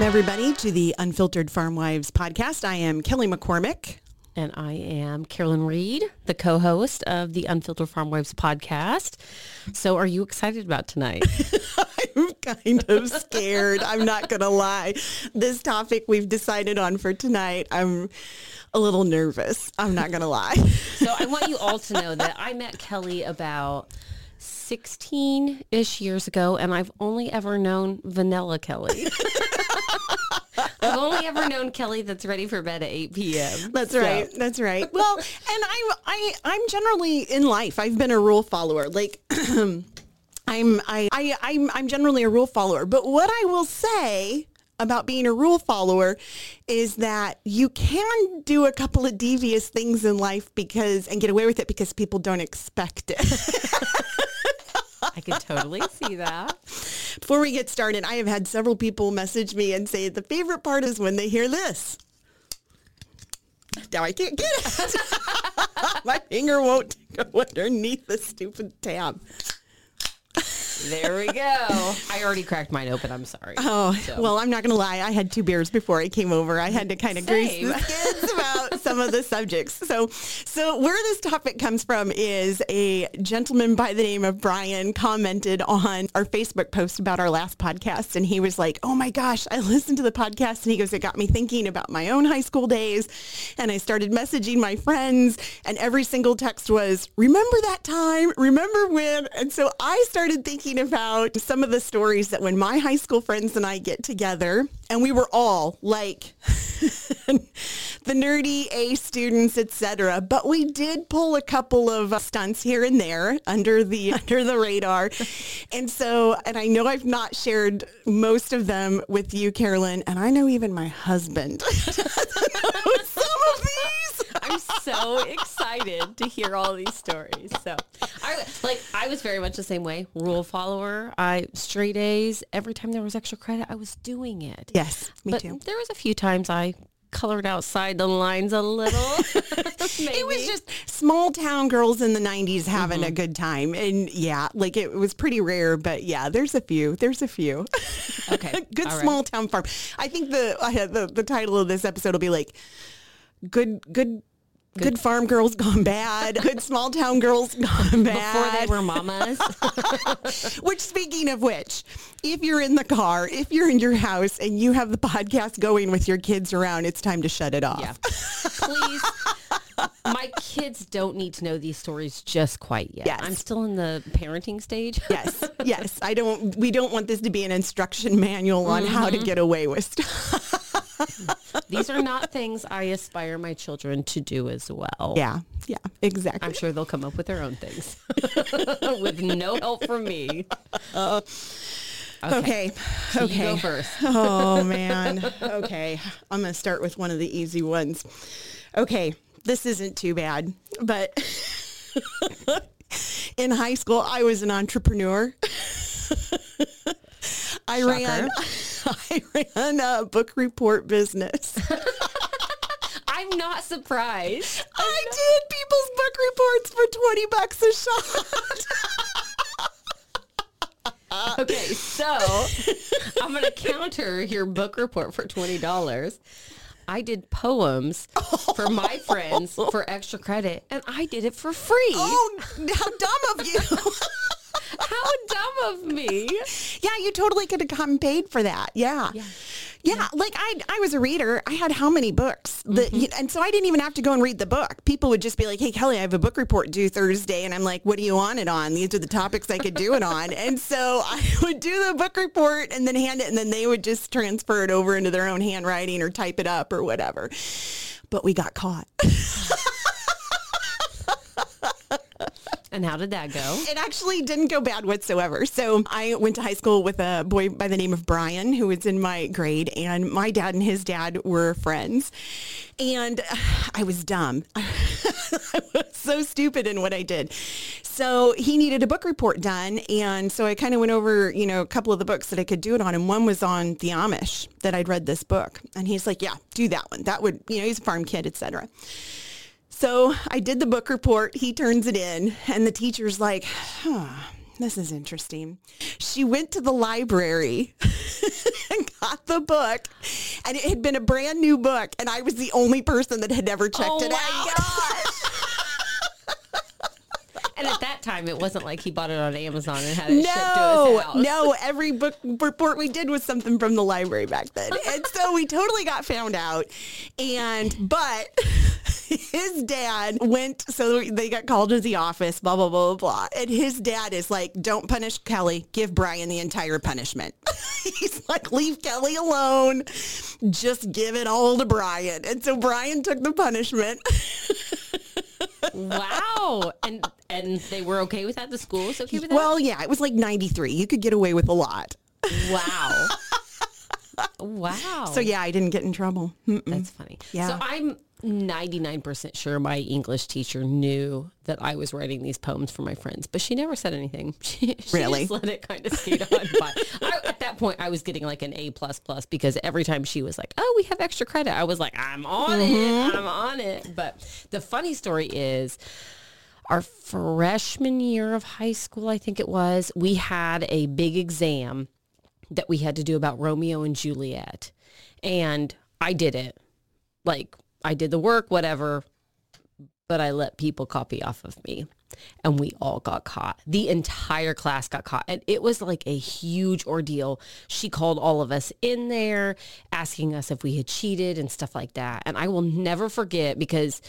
Welcome, everybody, to the Unfiltered Farm Wives podcast. I am Kelly McCormick. And I am Carolyn Reed, the co-host of the Unfiltered Farm Wives podcast. So are you excited about tonight? I'm kind of scared. I'm not going to lie. This topic we've decided on for tonight, I'm a little nervous. I'm not going to lie. so I want you all to know that I met Kelly about 16-ish years ago, and I've only ever known Vanilla Kelly. I've only ever known Kelly that's ready for bed at 8 p.m. That's So- right. That's right. Well, and I'm I I'm generally in life. I've been a rule follower. Like I'm I, I I'm I'm generally a rule follower. But what I will say about being a rule follower is that you can do a couple of devious things in life because and get away with it because people don't expect it. I can totally see that. Before we get started, I have had several people message me and say the favorite part is when they hear this. Now I can't get it. My finger won't go underneath the stupid tab. There we go. I already cracked mine open. I'm sorry. Oh, So- well, I'm not going to lie. I had two beers before I came over. I had to kind of grease the skids about some of the subjects. So, so where this topic comes from is a gentleman by the name of Brian commented on our Facebook post about our last podcast. And he was like, oh my gosh, I listened to the podcast. And he goes, it got me thinking about my own high school days. And I started messaging my friends and every single text was, remember that time? Remember when? And so I started thinking about some of the stories that when my high school friends and I get together, and we were all like the nerdy A students, etc. But we did pull a couple of uh, stunts here and there under the under the radar, and so and I know I've not shared most of them with you, Carolyn, and I know even my husband. some of these. I'm so excited to hear all these stories. So, I like I was very much the same way. Rule follower. I straight A's. Every time there was extra credit, I was doing it. Yes, me but too. there was a few times I colored outside the lines a little. It was just small town girls in the 90s having a mm-hmm. good time. And yeah, like it was pretty rare, but yeah, there's a few. There's a few. Okay, good all right. small town farm. I think the, I had the the title of this episode will be like good good good, farm girls gone bad. Good small town girls gone bad. before they were mamas. Which, speaking of which, if you're in the car, if you're in your house and you have the podcast going with your kids around, it's time to shut it off. yeah, please. My kids don't need to know these stories just quite yet. Yes. I'm still in the parenting stage. Yes, yes. I don't. We don't want this to be an instruction manual on mm-hmm. how to get away with stuff. These are not things I aspire my children to do as well. Yeah, yeah, exactly. I'm sure they'll come up with their own things with no help from me. Uh, okay, So okay. You go first. oh man. Okay, I'm gonna start with one of the easy ones. Okay, this isn't too bad, but in high school, I was an entrepreneur. I ran, I ran a book report business. I'm not surprised. I did people's book reports for 20 bucks a shot. Okay, so I'm going to counter your book report for $20. I did poems for my friends for extra credit, and I did it for free. Oh, how dumb of you. How dumb of me. yeah, you totally could have gotten paid for that. Yeah. Yeah. Yeah, like I, I was a reader. I had how many books, that, mm-hmm. you- and so I didn't even have to go and read the book. People would just be like, "Hey, Kelly, I have a book report due Thursday," and I'm like, "What do you want it on? These are the topics I could do it on." and so I would do the book report and then hand it, and then they would just transfer it over into their own handwriting or type it up or whatever. But we got caught. And how did that go? It actually didn't go bad whatsoever. So I went to high school with a boy by the name of Brian, who was in my grade, and my dad and his dad were friends. And I was dumb. I was so stupid in what I did. So he needed a book report done. And so I kind of went over, you know, a couple of the books that I could do it on. And one was on the Amish that I'd read this book. And he's like, yeah, do that one. That would, you know, he's a farm kid, etc. So I did the book report. He turns it in, and the teacher's like, huh, this is interesting. She went to the library and got the book, and it had been a brand new book, and I was the only person that had ever checked oh it my out. And at that time, it wasn't like he bought it on Amazon and had it shipped to No, his house. no. Every book report we did was something from the library back then, and so we totally got found out. And but his dad went, so they got called to the office. Blah blah blah blah blah. And his dad is like, "Don't punish Kelly. Give Brian the entire punishment." He's like, "Leave Kelly alone. Just give it all to Brian." And so Brian took the punishment. Wow. And and they were okay with that? The school was okay with that? Well, yeah, it was like ninety three. You could get away with a lot. wow. Wow. So yeah, I didn't get in trouble. Mm-mm. That's funny. Yeah. So I'm 99% sure my English teacher knew that I was writing these poems for my friends, but she never said anything. She, she Really? just let it kind of skate on by. I, at that point, I was getting like an A plus plus because every time she was like, "Oh, we have extra credit," I was like, "I'm on it, mm-hmm. I'm on it." But the funny story is. Our freshman year of high school, I think it was, we had a big exam that we had to do about Romeo and Juliet. And I did it. Like I did the work, whatever, but I let people copy off of me. And we all got caught. The entire class got caught. And it was like a huge ordeal. She called all of us in there asking us if we had cheated and stuff like that. And I will never forget because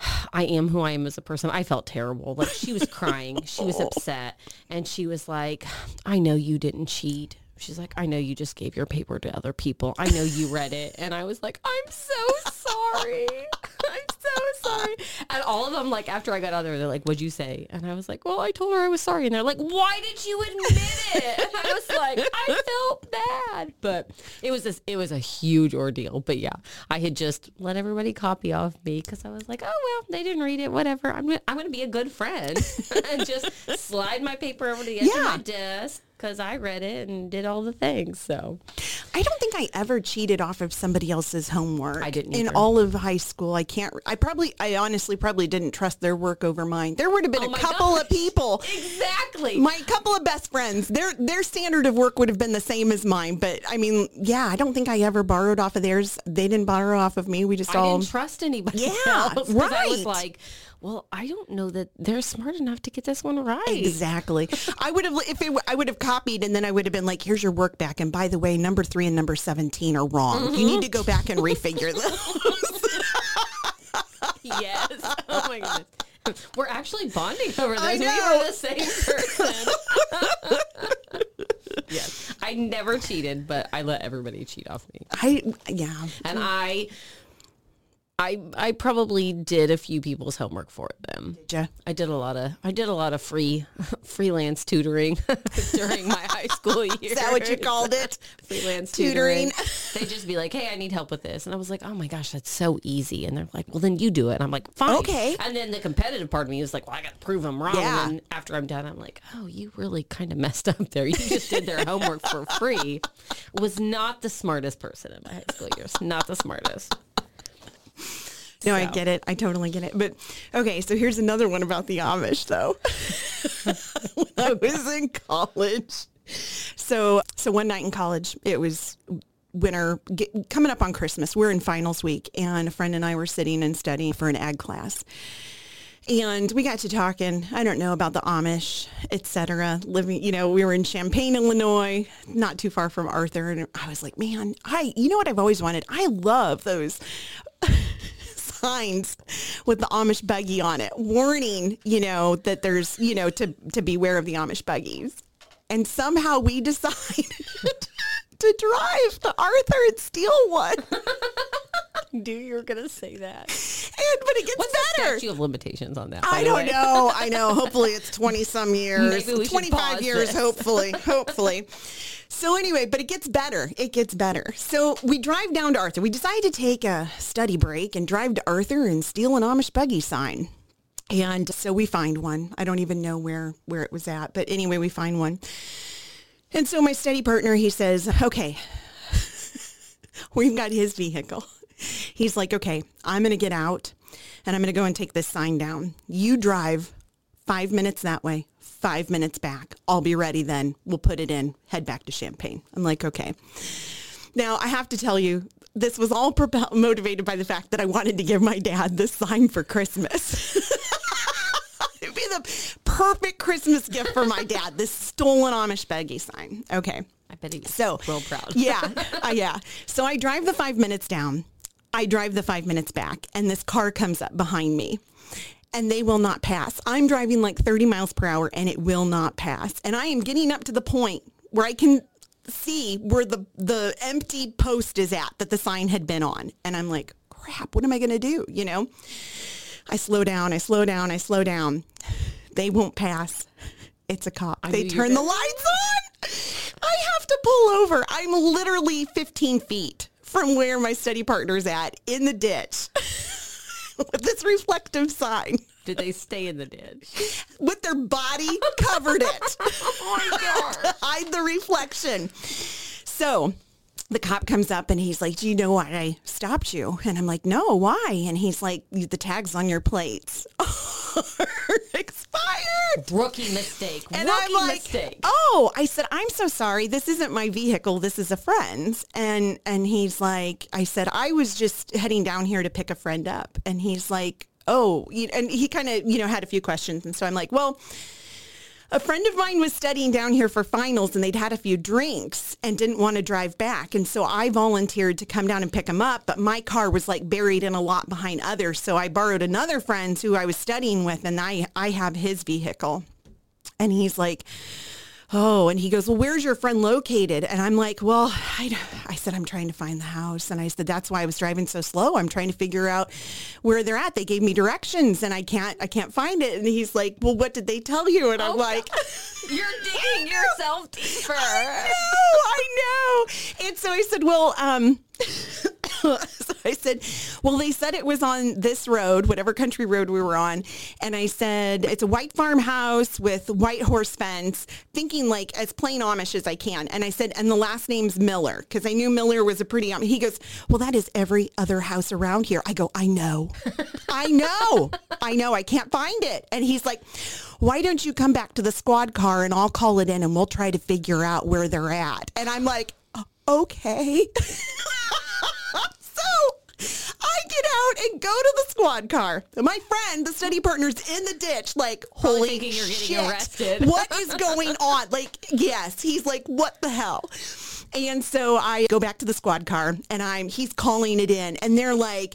I am who I am as a person. I felt terrible. Like she was crying. She was oh. upset. And she was like, I know you didn't cheat. She's like, I know you just gave your paper to other people. I know you read it. And I was like, I'm so sorry. I'm so sorry. And all of them, like, after I got out there, they're like, what'd you say? And I was like, well, I told her I was sorry. And they're like, why did you admit it? And I was like, I felt bad. But it was this, it was a huge ordeal. But yeah, I had just let everybody copy off me because I was like, oh, well, they didn't read it. Whatever. I'm, gonna- I'm going to be a good friend and just slide my paper over to the edge of my desk because I read it and did all the things. So I don't think I ever cheated off of somebody else's homework. I didn't In either. all of high school, I can't. I probably, I honestly probably didn't trust their work over mine. There would have been Oh a couple gosh. of people. exactly. My couple of best friends, their their standard of work would have been the same as mine. But I mean, yeah, I don't think I ever borrowed off of theirs. They didn't borrow off of me. We just I all. didn't trust anybody Yeah, else. 'cause I was right. like, well, I don't know that they're smart enough to get this one right. Exactly. I would have if it, I would have copied, and then I would have been like, "Here's your work back." And by the way, number three and number seventeen are wrong. You need to go mm-hmm. back and refigure those. Yes. Oh my goodness. We're actually bonding over this. I We are the same person. yes. I never cheated, but I let everybody cheat off me. I yeah. And I I I probably did a few people's homework for them. Did? I did a lot of I did a lot of free freelance tutoring during my high school years. Is that what you called it? freelance Tutoring. tutoring. They'd just be like, "Hey, I need help with this," and I was like, "Oh my gosh, that's so easy." And they're like, "Well, then you do it." And I'm like, "Fine." Okay. And then the competitive part of me was like, "Well, I got to prove them wrong." Yeah. And then after I'm done, I'm like, "Oh, you really kind of messed up there. You just did their homework for free." Was not the smartest person in my high school years. Not the smartest. No, I get it. I totally get it. But okay, so here's another one about the Amish though. when I was in college. So so one night in college, it was winter get, coming up on Christmas. We're in finals week and a friend and I were sitting and studying for an ag class. And we got to talking, I don't know, about the Amish, et cetera. Living, you know, we were in Champaign, Illinois, not too far from Arthur. And I was like, man, I, you know what I've always wanted? I love those signs with the Amish buggy on it, warning, you know, that there's, you know, to, to beware of the Amish buggies. And somehow we decided to drive to Arthur and steal one. Do you're gonna say that? And, but it gets What's the better. statute of limitations on that? I don't know. I know. Hopefully it's 20 some years, should 25 years, this. hopefully, hopefully. So anyway, but it gets better. It gets better. So we drive down to Arthur. We decide to take a study break and drive to Arthur and steal an Amish buggy sign. And so we find one. I don't even know where, where it was at. But anyway, we find one. And so my study partner, he says, okay, we've got his vehicle. He's like, okay, I'm going to get out and I'm going to go and take this sign down. You drive five minutes that way, five minutes back. I'll be ready then. We'll put it in, head back to Champaign. I'm like, okay. Now, I have to tell you, this was all propel- motivated by the fact that I wanted to give my dad this sign for Christmas. The perfect Christmas gift for my dad, this stolen Amish Beggy sign. Okay. I bet he's So real proud. yeah, uh, yeah. So I drive the five minutes down. I drive the five minutes back, and this car comes up behind me, and they will not pass. I'm driving like 30 miles per hour, and it will not pass. And I am getting up to the point where I can see where the the empty post is at that the sign had been on, and I'm like, crap, what am I going to do? You know. I slow down, I slow down, I slow down. They won't pass. It's a cop. knew They turn the lights on. I have to pull over. I'm literally 15 feet from where my study partner's at in the ditch with this reflective sign Did they stay in the ditch? with their body covered it. Oh my god. hide the reflection. So the cop comes up and he's like, do you know why I stopped you? And I'm like, no, why? And he's like, the tags on your plates are expired. Rookie mistake. And Rookie I'm like, mistake. oh, I said, I'm so sorry. This isn't my vehicle. This is a friend's. And and he's like, I said, I was just heading down here to pick a friend up. And he's like, oh, you- and he kind of, you know, had a few questions. And so I'm like, well, a friend of mine was studying down here for finals and they'd had a few drinks and didn't want to drive back. And so I volunteered to come down and pick him up, but my car was like buried in a lot behind others. So I borrowed another friend's who I was studying with and I, I have his vehicle. And he's like, oh, and he goes, well, where's your friend located? And I'm like, well, I, I said, I'm trying to find the house. And I said, that's why I was driving so slow. I'm trying to figure out where they're at. They gave me directions and I can't, I can't find it. And he's like, well, what did they tell you? And I'm Oh, like, You're digging yourself deeper. I know, I know. And so I said, well, um, so I said, well, they said it was on this road, whatever country road we were on. And I said, it's a white farmhouse with white horse fence, thinking like as plain Amish as I can. And I said, and the last name's Miller, because I knew Miller was a pretty Amish. He goes, well, that is every other house around here. I go, I know. I know. I know. I can't find it. And he's like, why don't you come back to the squad car and I'll call it in and we'll try to figure out where they're at. And I'm like, okay. out and go to the squad car. My friend, the study partner's in the ditch, like, holy thinking you're getting shit. arrested. What is going on? Like, yes, he's like, what the hell? And so I go back to the squad car and I'm, he's calling it in and they're like,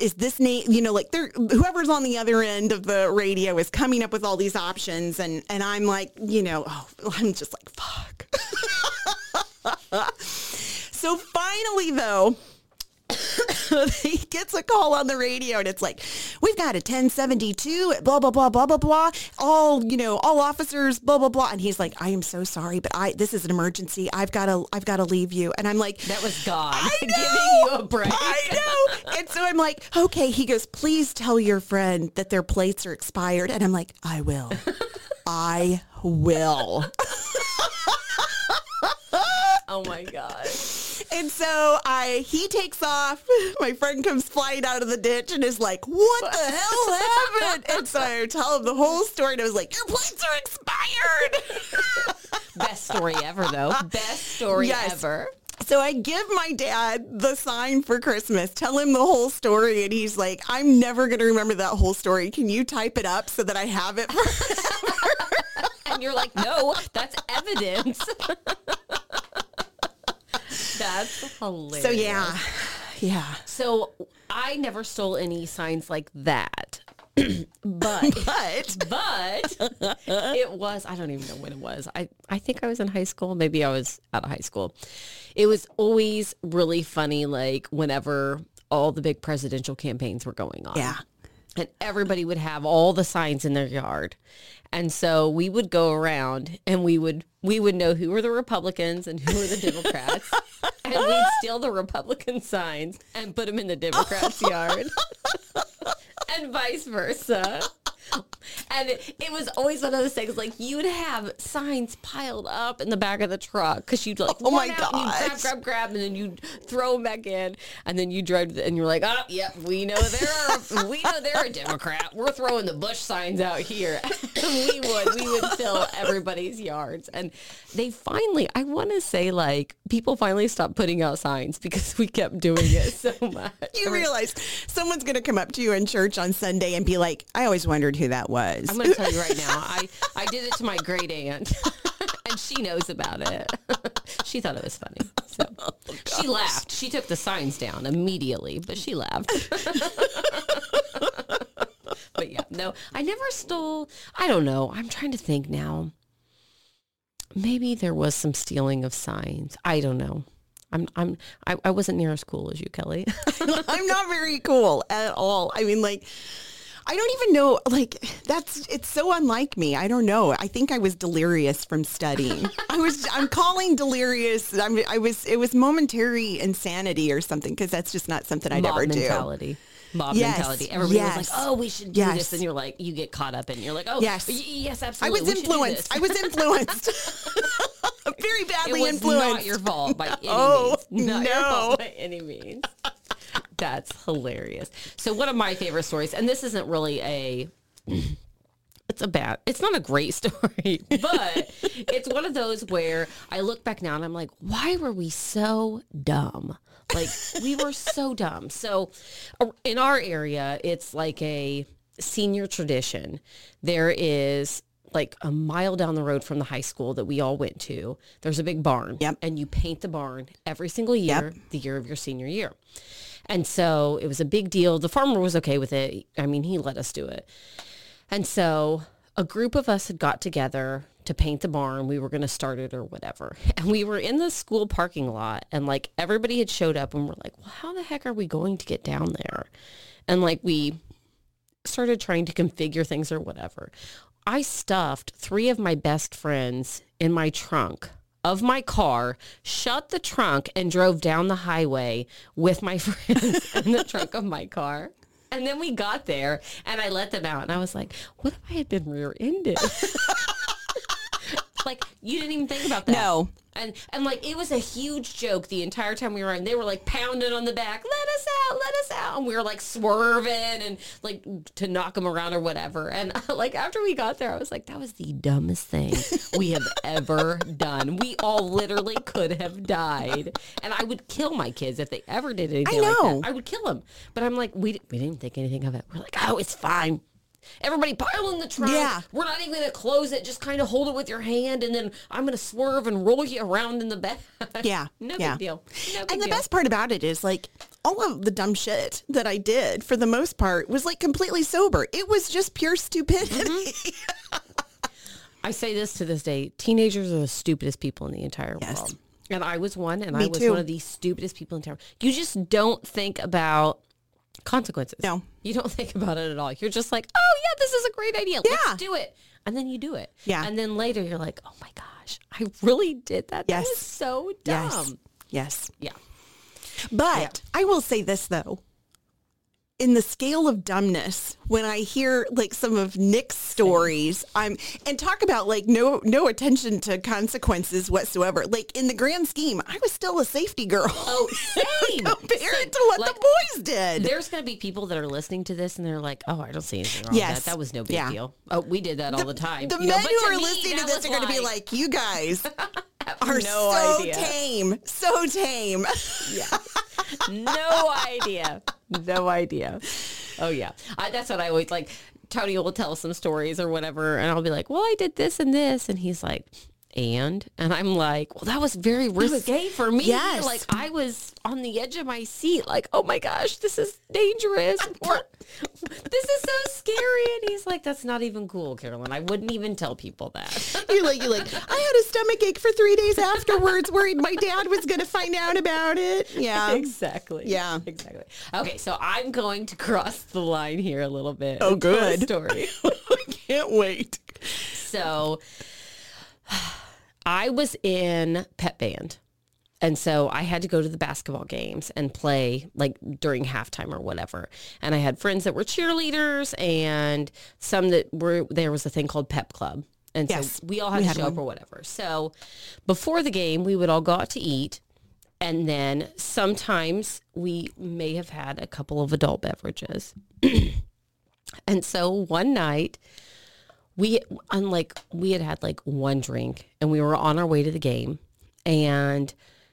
is this name, you know, like they're, whoever's on the other end of the radio is coming up with all these options. And, and I'm like, you know, oh, I'm just like, fuck. so finally though, he gets a call on the radio and it's like, we've got a 1072, blah, blah, blah, blah, blah, blah. All, you know, all officers, blah, blah, blah. And he's like, I am so sorry, but I, this is an emergency. I've got to, I've got to leave you. And I'm like, That was God I giving you a break. I know. And so I'm like, okay. He goes, please tell your friend that their plates are expired. And I'm like, I will. I will. Oh my God. And so I he takes off. My friend comes flying out of the ditch and is like, "What the hell happened?" And so I tell him the whole story, and I was like, "Your plates are expired." Best story ever, though. Best story Yes. ever. So I give my dad the sign for Christmas, tell him the whole story, and he's like, "I'm never going to remember that whole story. Can you type it up so that I have it?" And you're like, no, that's evidence. That's hilarious. so yeah, yeah. So I never stole any signs like that. but But but it was I don't even know when it was. I I think I was in high school, maybe I was out of high school. It was always really funny like whenever all the big presidential campaigns were going on. yeah, and everybody would have all the signs in their yard. And so we would go around and we would we would know who were the Republicans and who were the Democrats. and we'd steal the Republican signs and put them in the Democrats' yard. and vice versa. And it, it was always one of those things like you would have signs piled up in the back of the truck because you'd like Oh my run out and you'd grab grab grab and then you throw them back in. And then you drive the- and you're like oh yep we know there are we know they're a democrat. We're throwing the bush signs out here. We would we would fill everybody's yards. And they finally i want to say like people finally stopped putting out signs because we kept doing it so much. You realize someone's going to come up to you in church on Sunday and be like, I always wondered who that was. I'm going to tell you right now. I, I did it to my great aunt, and she knows about it. she thought it was funny. So oh, she laughed. She took the signs down immediately, but she laughed. but yeah, no, I never stole. I don't know. I'm trying to think now. Maybe there was some stealing of signs. I don't know. I'm I'm I, I wasn't near as cool as you, Kelly. I'm not very cool at all. I mean, like, I don't even know. Like, that's it's so unlike me. I don't know. I think I was delirious from studying. I was. I'm calling delirious. I'm, I was. It was momentary insanity or something because that's just not something I'd mob ever do. mentality. Mob Yes, mentality. Everybody was like, "Oh, we should do yes. this," and you're like, you get caught up and. You're like, "Oh, Yes. yes, I was influenced. I was influenced. very It badly was influenced. not your fault by oh, any Oh, means. Not your no. fault by any means. That's hilarious. So one of my favorite stories, and this isn't really a it's a bad it's not a great story, but it's one of those where I look back now and I'm like, why were we so dumb? Like we were so dumb. So uh, in our area, it's like a senior tradition. There is like a mile down the road from the high school that we all went to. There's a big barn. Yep. And you paint the barn every single year, the year of your senior year. And so it was a big deal. The farmer was okay with it. I mean, he let us do it. And so a group of us had got together to paint the barn. We were going to start it or whatever. And we were in the school parking lot and like everybody had showed up and we're like, well, how the heck are we going to get down there? And like we started trying to configure things or whatever. I stuffed three of my best friends in my trunk of my car, shut the trunk and drove down the highway with my friends in the trunk of my car. And then we got there and I let them out and I was like, what if I had been rear-ended? like you didn't even think about that. No. And and like it was a huge joke the entire time we were in. They were like pounding on the back, let us out, let us out. And we were like swerving and like to knock them around or whatever. And like after we got there, I was like, that was the dumbest thing we have ever done. We all literally could have died. And I would kill my kids if they ever did anything like know. that. I would kill them. But I'm like, we, we didn't think anything of it. We're like, oh, it's fine. Everybody pile in the trunk. Yeah. We're not even going to close it. Just kind of hold it with your hand, and then I'm going to swerve and roll you around in the back. Yeah. no yeah. big deal. No big And the deal. best part about it is like all of the dumb shit that I did for the most part was like completely sober. It was just pure stupidity. Mm-hmm. I say this to this day: teenagers are the stupidest people in the entire Yes. world. And I was one, and Me I was too. one of the stupidest people in town. You just don't think about consequences. No. you don't think about it at all. You're just like, oh yeah, this is a great idea. Yeah. Let's do it. And then you do it. Yeah. And then later you're like, oh my gosh, I really did that. That Yes. was so dumb. yes. Yes. Yeah. But I will say this though. In the scale of dumbness, when I hear like some of Nick's stories, I'm and talk about like no no attention to consequences whatsoever. Like in the grand scheme, I was still a safety girl. Oh, same. compared Same. to what Like, the boys did. There's going to be people that are listening to this and they're like, oh, I don't see anything wrong Yes. with that. That was no big Yeah. deal. Oh, we did that all the time. The You know, men but who are me, listening to this are going to be like, you guys are no so idea. tame, so tame. Yeah. no idea. No idea. Oh yeah, I, that's what I always like. Tony will tell some stories or whatever, and I'll be like, "Well, I did this and this," and he's like, "And?" And I'm like, "Well, that was very risque for me. Yes. Like I was on the edge of my seat. Like, oh my gosh, this is dangerous. Or, this is so scary." And he's like, "That's not even cool, Carolyn. I wouldn't even tell people that." You're like, you're like, I had a stomach ache for three days afterwards, worried my dad was going to find out about it. Yeah. exactly. Yeah. Exactly. Okay, so I'm going to cross the line here a little bit. Oh, and tell a good. story. I can't wait. So I was in pep band And so I had to go to the basketball games and play like during halftime or whatever. And I had friends that were cheerleaders and some that were, there was a thing called pep club. And Yes, so we all had we to had show up or whatever. So before the game, we would all go out to eat. And then sometimes we may have had a couple of adult beverages. and so one night, we unlike we had had like one drink and we were on our way to the game and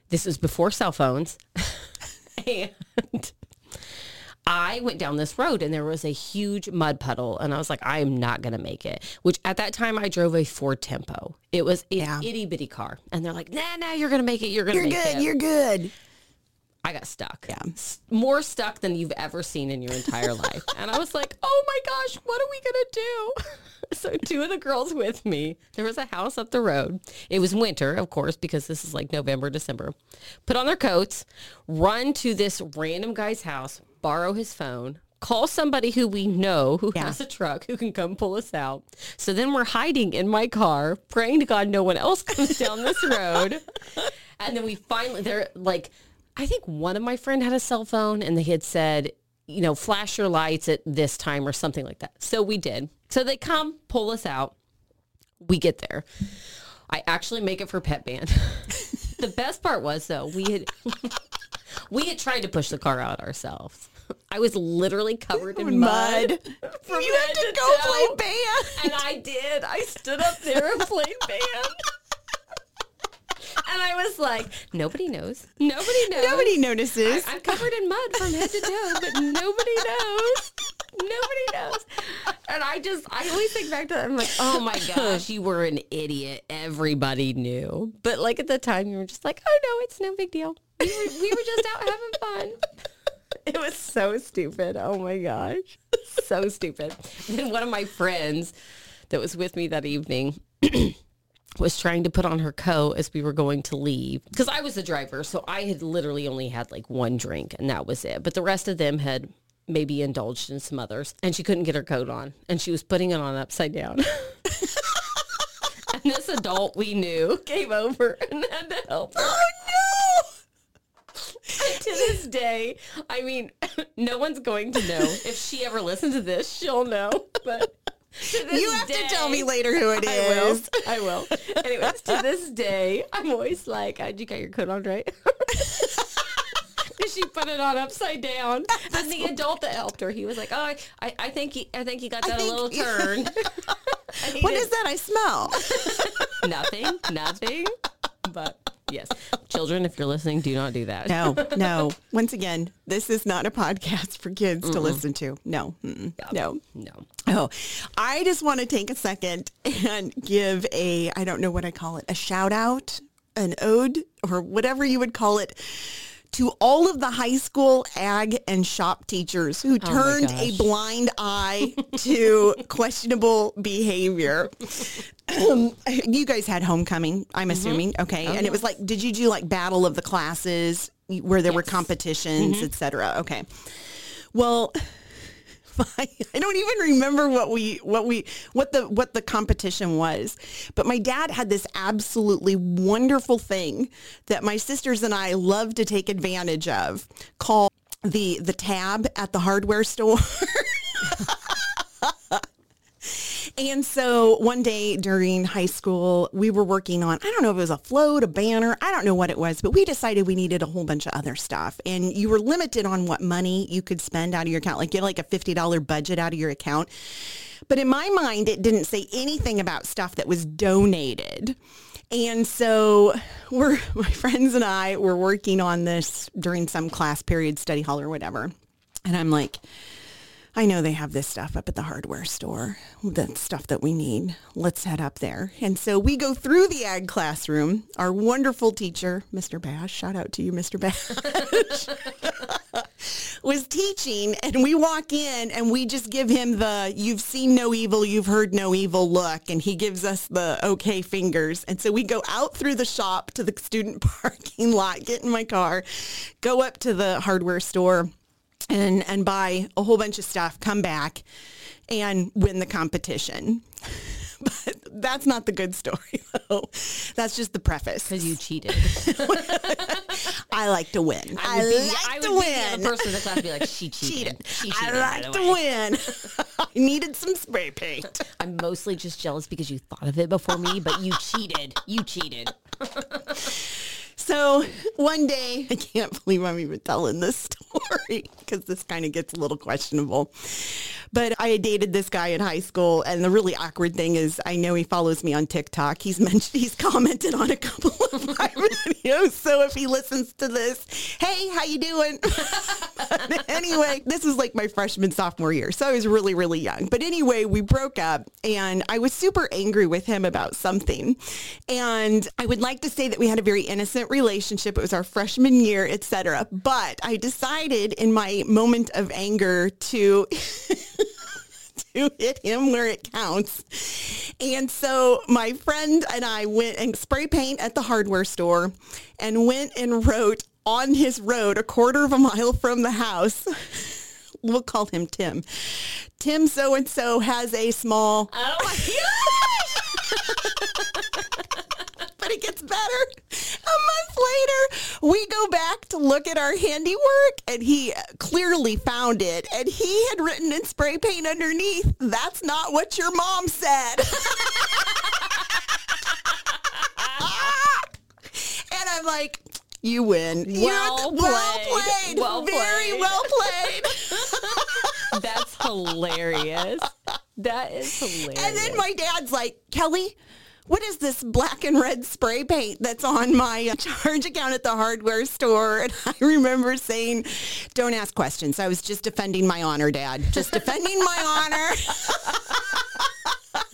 this was before cell phones and I went down this road and there was a huge mud puddle and I was like, I am not going to make it. Which at that time I drove a Ford Tempo. It was an Yeah. itty bitty car. And they're like, nah, nah, you're going to make it. You're going to You're good. it. You're good. I got stuck. Yeah. More stuck than you've ever seen in your entire life. And I was like, oh my gosh, what are we going to do? so two of the girls with me, there was a house up the road. It was winter, of course, because this is like November, December. Put on their coats, run to this random guy's house, borrow his phone, call somebody who we know who Yeah. has a truck who can come pull us out. So then we're hiding in my car, praying to God no one else comes down this road. And then we finally, they're like, I think one of my friend had a cell phone and they had said, you know, flash your lights at this time or something like that. So we did. So they come, pull us out. We get there. I actually make it for pep band. the best part was though, we had we had tried to push the car out ourselves. I was literally covered in mud. Mud. you head to go toe. play band. And I did. I stood up there and played band. And I was like, nobody knows. Nobody knows. Nobody notices. I, am covered in mud from head to toe, but nobody knows. Nobody knows. And I just, I always think back to that. I'm like, oh my gosh, you were an idiot. Everybody knew. But like at the time, you were just like, oh no, it's no big deal. We were, we were just out having fun. It was so stupid. Oh my gosh. So stupid. And then one of my friends that was with me that evening was trying to put on her coat as we were going to leave because I was the driver. So I had literally only had like one drink and that was it. But the rest of them had maybe indulged in some others and she couldn't get her coat on and she was putting it on upside down. and this adult we knew came over and had to help her. oh no! And to this day, I mean, no one's going to know. If she ever listens to this, she'll know. But You have to tell me later who it is. I will. I will. Anyways, to this day, I'm always like, "How'd you get your coat on right?" Because she put it on upside down. And the adult that helped her, he was like, "Oh, I, I, think he, I think he got that a little turn." What is that I smell? Nothing, nothing. But yes, children, if you're listening, do not do that. No, no. Once again, this is not a podcast for kids to listen to. No, mm-mm. no. No. Oh, I just want to take a second and give a, I don't know what I call it, a shout out, an ode, or whatever you would call it, to all of the high school ag and shop teachers who turned a blind eye to questionable behavior. Um, you guys had homecoming, I'm assuming. Okay. and it was like, did you do like battle of the classes where there were competitions, et cetera? Okay. Well, I don't even remember what we what we what the what the competition was. But my dad had this absolutely wonderful thing that my sisters and I love to take advantage of called the the tab at the hardware store. And so one day during high school, we were working on, I don't know if it was a float, a banner, I don't know what it was, but we decided we needed a whole bunch of other stuff. And you were limited on what money you could spend out of your account, like get like a $50 budget out of your account. But in my mind, it didn't say anything about stuff that was donated. And so we're, my friends and I were working on this during some class period, study hall or whatever. And I'm like, I know they have this stuff up at the hardware store, the stuff that we need. Let's head up there. And so we go through the ag classroom. Our wonderful teacher, Mr. Bash, shout out to you, Mr. Bash, was teaching. And we walk in and we just give him the, you've seen no evil, you've heard no evil look. And he gives us the okay fingers. And so we go out through the shop to the student parking lot, get in my car, go up to the hardware store and and buy a whole bunch of stuff, come back and win the competition. but that's not the good story, though. That's just the preface. Because you cheated. I like to win. I, would be, like I to the win. other person in the class be like, she cheated. Cheated. She I cheated, by like to win. I needed some spray paint. I'm mostly just jealous because you thought of it before me, but you cheated. You cheated. So one day, I can't believe I'm even telling this story because this kind of gets a little questionable. But I dated this guy in high school, and the really awkward thing is, I know he follows me on TikTok. He's mentioned, he's commented on a couple of my videos. So if he listens to this, hey, how you doing? anyway, this was like my freshman sophomore year, so I was really really young. But anyway, we broke up, and I was super angry with him about something. And I would like to say that we had a very innocent relationship. It was our freshman year, etc. But I decided in my moment of anger to to hit him where it counts. And so my friend and I went and spray paint at the hardware store and went and wrote on his road a quarter of a mile from the house. We'll call him Tim. Tim so and so has a small Oh my but it gets better. A month later, we go back to look at our handiwork and he clearly found it and he had written in spray paint underneath, that's not what your mom said. Ah! and I'm like, you win. Well well played. played. Well Very played. well played. That's hilarious. That is hilarious. And then my dad's like, Kelly, what is this black and red spray paint that's on my uh, charge account at the hardware store? And I remember saying, don't ask questions. I was just defending my honor, Dad. Just defending my honor.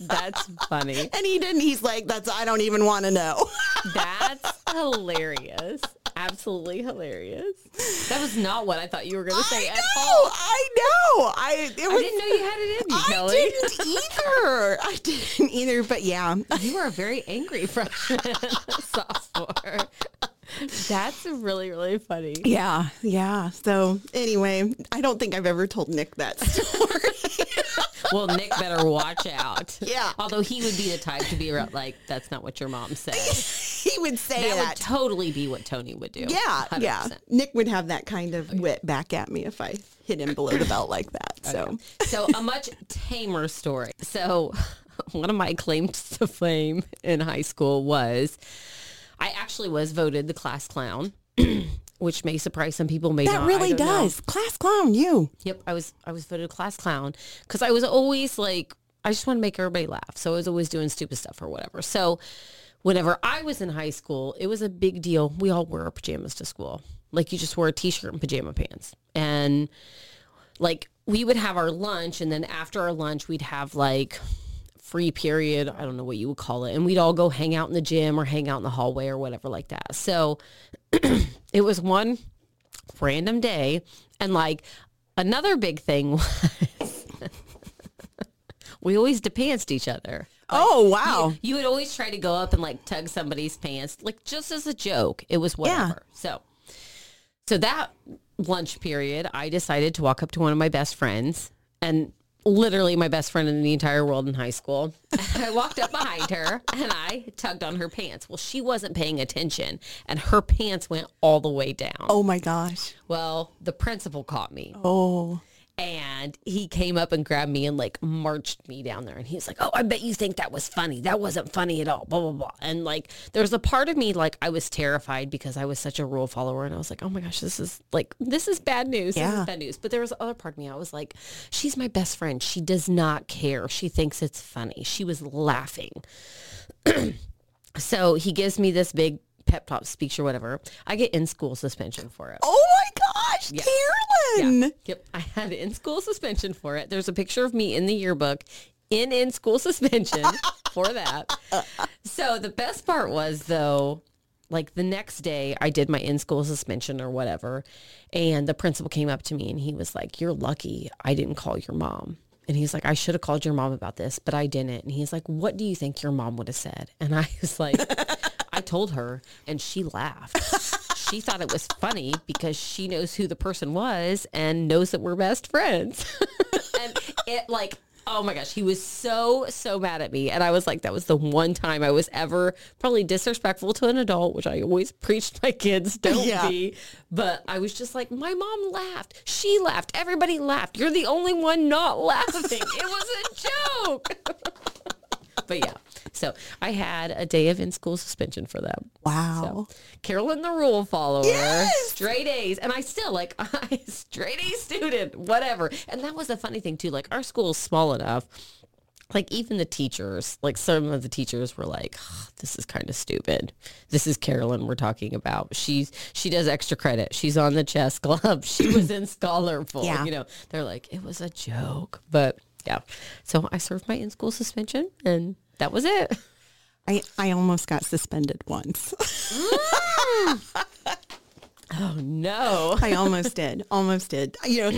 That's funny. And he didn't. He's like, that's, I don't even want to know. That's hilarious. Absolutely hilarious. That was not what I thought you were going to say I at know. all. I know. I, it I didn't know you had it in you, I Kelly. didn't either. I didn't either. But yeah, You are a very angry freshman sophomore. That's really, really funny. yeah, yeah. So anyway, I don't think I've ever told Nick that story. Well, Nick better watch out. Yeah. Although he would be the type to be around, like, that's not what your mom said. He would say That that. would totally be what Tony would do. yeah, yeah. 100%. Nick would have that kind of oh, wit back at me if I hit him below the belt like that. Oh, so So a much tamer story. So one of my claims to fame in high school was I actually was voted the class clown, which may surprise some people. May that not. Really don't know. does. Class clown, you. Yep, I was I was voted class clown because I was always like I just want to make everybody laugh. So I was always doing stupid stuff or whatever. So whenever I was in high school, it was a big deal. We all wore our pajamas to school. Like you just wore a t-shirt and pajama pants. And like we would have our lunch and then after our lunch we'd have like free period, I don't know what you would call it, and we'd all go hang out in the gym or hang out in the hallway or whatever like that. So it was one random day and like another big thing was we always depanced each other. Oh wow. You would always try to go up and like tug somebody's pants, like just as a joke. It was whatever. So, so that lunch period, I decided to walk up to one of my best friends and literally my best friend in the entire world in high school. I walked up behind her and I tugged on her pants. Well, she wasn't paying attention and her pants went all the way down. Oh my gosh. Well, the principal caught me Oh. And he came up and grabbed me and like marched me down there. And he's like oh i bet you think that was funny. That wasn't funny at all. Blah blah blah. And like there's a part of me like i was terrified because i was such a rule follower. And i was like oh my gosh this is like this is bad news. This is bad news. But there was other part of me. I was like she's my best friend. She does not care. She thinks it's funny. She was laughing. So he gives me this big pep talk speech or whatever i get in school suspension for it Oh my gosh, Carolyn. yeah. Yep. I had in school suspension for it. There's a picture of me in the yearbook in in school suspension for that. So the best part was though, like the next day I did my in school suspension or whatever. And the principal came up to me and he was like, you're lucky I didn't call your mom. And he's like, I should have called your mom about this, but I didn't. And he's like, what do you think your mom would have said? And I was like, I told her and she laughed. she thought it was funny because she knows who the person was and knows that we're best friends. and it like Oh my gosh, he was so so mad at me, and I was like, that was the one time I was ever probably disrespectful to an adult, which I always preached my kids don't Yeah. be. But I was just like, my mom laughed, she laughed, everybody laughed. You're the only one not laughing. it was a joke. but yeah, so I had a day of in school suspension for them. Wow. So Carolyn the rule follower, Yes! straight A's, and I still like I straight A student, whatever. And that was the funny thing too. Like our school is small enough. Like even the teachers, like some of the teachers were like, "Ah, "This is kind of stupid. This is Carolyn we're talking about. She's she does extra credit. She's on the chess club. She was in Scholar Bowl. Yeah. You know, they're like it was a joke, but yeah. So I served my in school suspension, and that was it. I, I almost got suspended once. Oh no. I almost did. Almost did. You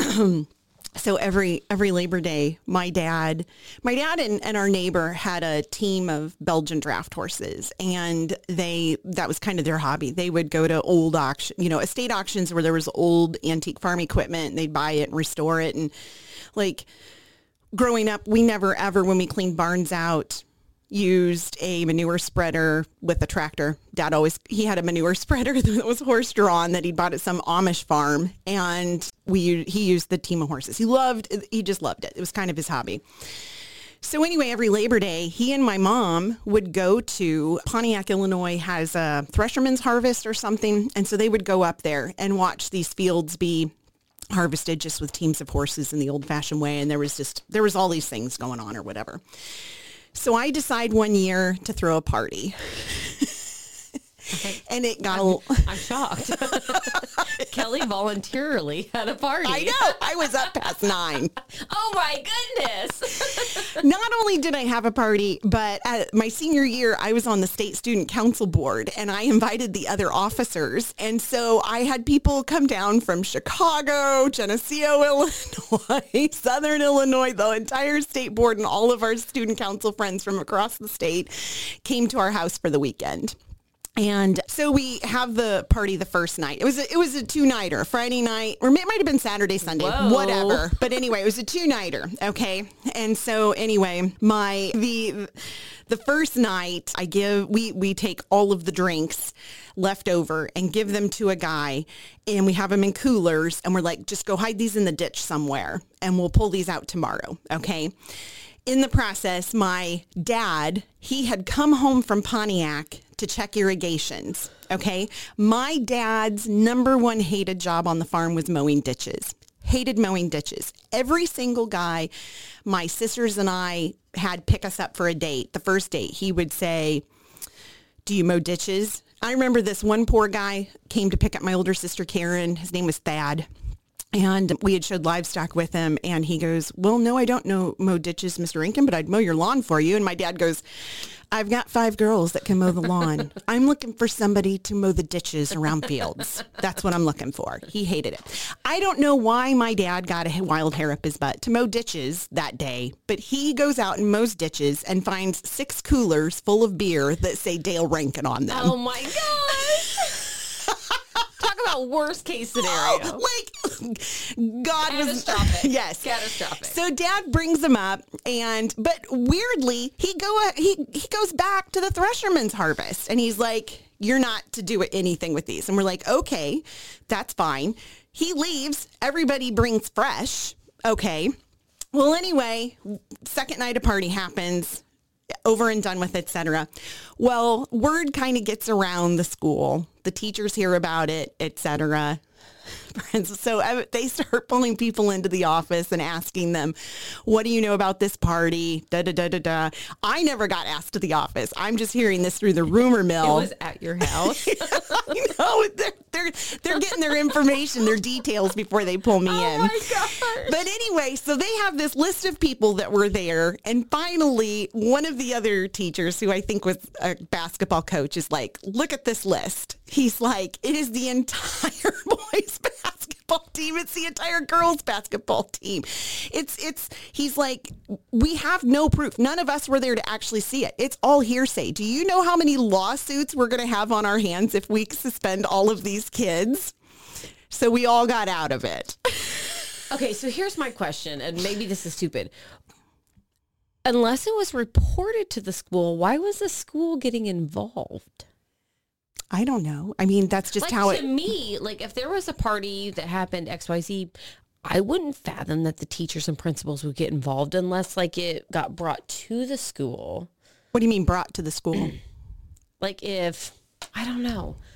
know, so every every Labor Day, my dad, my dad and, and our neighbor had a team of Belgian draft horses, and they that was kind of their hobby. They would go to old auction, you know, estate auctions where there was old antique farm equipment, and they'd buy it and restore it, and like growing up, we never ever when we cleaned barns out used a manure spreader with a tractor. Dad always he had a manure spreader that was horse drawn that he bought at some Amish farm, and we he used the team of horses. He loved he just loved it. It was kind of his hobby. So anyway, every Labor Day, he and my mom would go to Pontiac, Illinois has a thresherman's harvest or something. And so they would go up there and watch these fields be harvested just with teams of horses in the old fashioned way. And there was just, there was all these things going on or whatever. So I decide one year to throw a party. and it got I'm shocked. Kelly voluntarily had a party. I know, I was up past nine. Oh my goodness. Not only did I have a party, but at my senior year, I was on the state student council board and I invited the other officers. And so I had people come down from Chicago, Geneseo, Illinois, Southern Illinois, the entire state board and all of our student council friends from across the state came to our house for the weekend. And so we have the party the first night. It was a, it was a two nighter, Friday night, or it might have been Saturday, Sunday, Whoa. whatever. But anyway, it was a two nighter. Okay, and so anyway, my the the first night I give we we take all of the drinks left over and give them to a guy, and we have them in coolers, and we're like, just go hide these in the ditch somewhere, and we'll pull these out tomorrow. Okay. In the process, my dad, he had come home from Pontiac to check irrigations. Okay. My dad's number one hated job on the farm was mowing ditches. Hated mowing ditches. Every single guy my sisters and I had pick us up for a date, the first date, he would say, do you mow ditches? I remember this one poor guy came to pick up my older sister Karen. His name was Thad. And we had showed livestock with him and he goes, well, no, I don't know mow ditches, Mr. Incan, but I'd mow your lawn for you. And my dad goes, I've got five girls that can mow the lawn. I'm looking for somebody to mow the ditches around fields. That's what I'm looking for. He hated it. I don't know why my dad got a wild hair up his butt to mow ditches that day, but he goes out and mows ditches and finds six coolers full of beer that say Dale Rankin on them. Oh my gosh. About worst case scenario. like God was Catastrophic. yes, Catastrophic. So Dad brings them up, and but weirdly, he go uh, he he goes back to the thresherman's harvest, and he's like, "You're not to do anything with these," and we're like, "Okay, that's fine." He leaves. Everybody brings fresh. Okay. Well, anyway, second night of party happens over and done with, etc. Well, word kind of gets around the school. The teachers hear about it, etc. So uh, they start pulling people into the office and asking them, "What do you know about this party?" Da da da da da. I never got asked to the office. I'm just hearing this through the rumor It mill. was at your house. I know they're, they're they're getting their information, their details before they pull me oh in. my gosh. But anyway, so they have this list of people that were there. And finally, one of the other teachers, who I think was a basketball coach, is like, look at this list. He's like, it is the entire boys basketball team. It's the entire girls basketball team. It's, it's, he's like, we have no proof. None of us were there to actually see it. It's all hearsay. Do you know how many lawsuits we're going to have on our hands if we suspend all of these kids? So we all got out of it. Okay, so here's my question, and maybe this is stupid. unless it was reported to the school, why was the school getting involved? I don't know. I mean, that's just like how to it. me, like if there was a party that happened X Y Z, I wouldn't fathom that the teachers and principals would get involved unless like it got brought to the school. What do you mean brought to the school? Like if I don't know.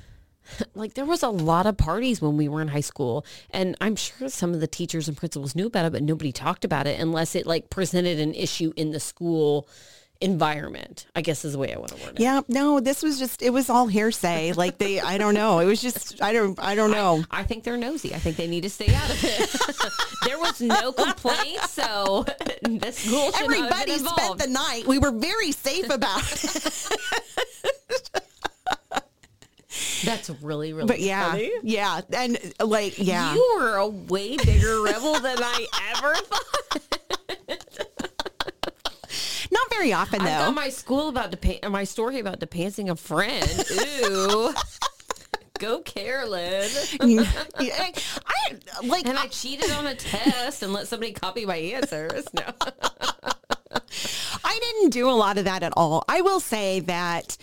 Like there was a lot of parties when we were in high school and I'm sure some of the teachers and principals knew about it but nobody talked about it unless it like presented an issue in the school environment. I guess is the way I want to word it. yeah, no, this was just it was all hearsay. Like they, I don't know. It was just I don't I don't know. I think they're nosy. I think they need to stay out of it. there was no complaint, so the school should not have Everybody spent the night. We were very safe about it. That's really, really But yeah, funny. yeah, and like yeah, You were a way bigger rebel than I ever thought. not very often I though. got my school about to pay, my story about depancing a friend. Ooh. Go Carolyn. I, I like And I cheated on a test and let somebody copy my answers. No. Didn't do a lot of that at all. I will say that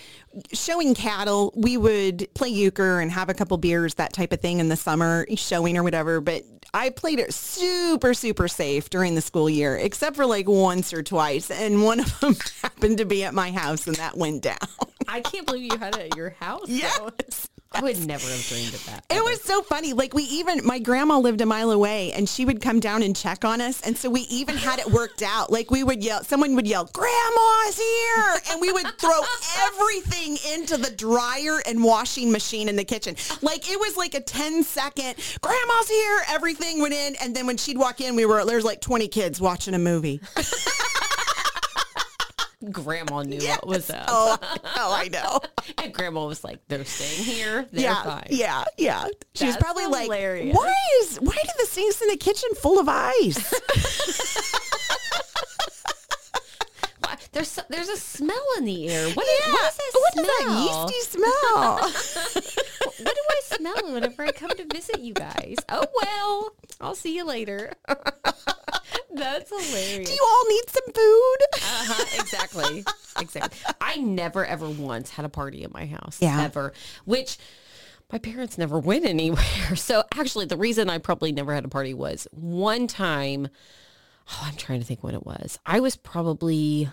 showing cattle, we would play euchre and have a couple beers, that type of thing in the summer, showing or whatever. But I played it super, super safe during the school year, except for like once or twice. And one of them happened to be at my house and that went down. I can't believe you had it at your house. Yes. I would never have dreamed of that. It was so funny. Like we even, my grandma lived a mile away and she would come down and check on us. And so we even had it worked out. Like we would yell, someone would yell, grandma's here. And we would throw everything into the dryer and washing machine in the kitchen. Like it was like a 10 second, grandma's here. Everything went in. And then when she'd walk in, we were, there's like 20 kids watching a movie. Grandma knew what was up. Oh, oh I know. And grandma was like, they're staying here. They're yeah, fine. yeah, yeah. She was probably hilarious. like, "Why is why did the sinks in the kitchen full of ice?" There's there's a smell in the air. What is, Yeah. what is that What smell? is that yeasty smell? What do I smell whenever I come to visit you guys? Oh well, I'll see you later. That's hilarious. Do you all need some food? Uh-huh, exactly. Exactly. I never ever once had a party at my house. Yeah. Ever. Which my parents never went anywhere. So actually the reason I probably never had a party was one time oh, I'm trying to think when it was. I was probably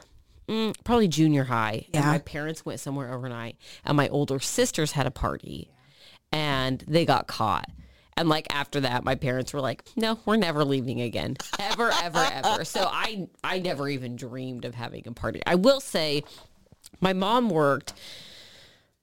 mm, probably junior high and Yeah. my parents went somewhere overnight and my older sisters had a party and they got caught. And like after that, my parents were like, "No, we're never leaving again, ever, ever, ever." So I, I never even dreamed of having a party. I will say, my mom worked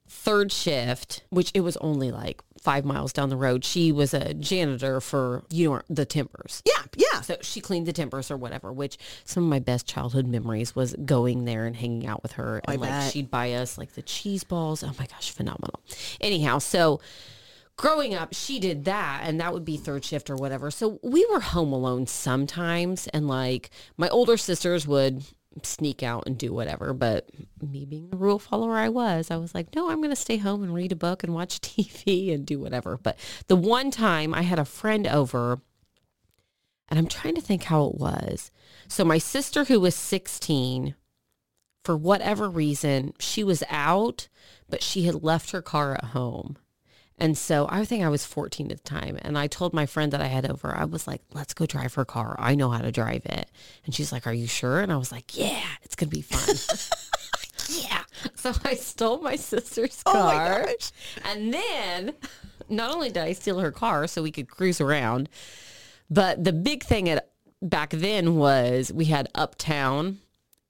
third shift, which it was only like five miles down the road. She was a janitor for you know the timbers. Yeah, yeah. So she cleaned the timbers or whatever, which some of my best childhood memories was going there and hanging out with her. And like bet. she'd buy us like the cheese balls. Oh my gosh, phenomenal. Anyhow, so growing up, she did that and that would be third shift or whatever. So we were home alone sometimes and like my older sisters would sneak out and do whatever. But me being the rule follower I was, I was like, no, I'm going to stay home and read a book and watch TV and do whatever. But the one time I had a friend over and I'm trying to think how it was. So my sister who was 16, for whatever reason, she was out, but she had left her car at home. And so I think I was 14 at the time. And I told my friend that I had over, I was like, let's go drive her car. I know how to drive it. And she's like, are you sure? And I was like, yeah, it's going to be fun. yeah. So I stole my sister's car. Oh my gosh. And then not only did I steal her car so we could cruise around, but the big thing at back then was we had uptown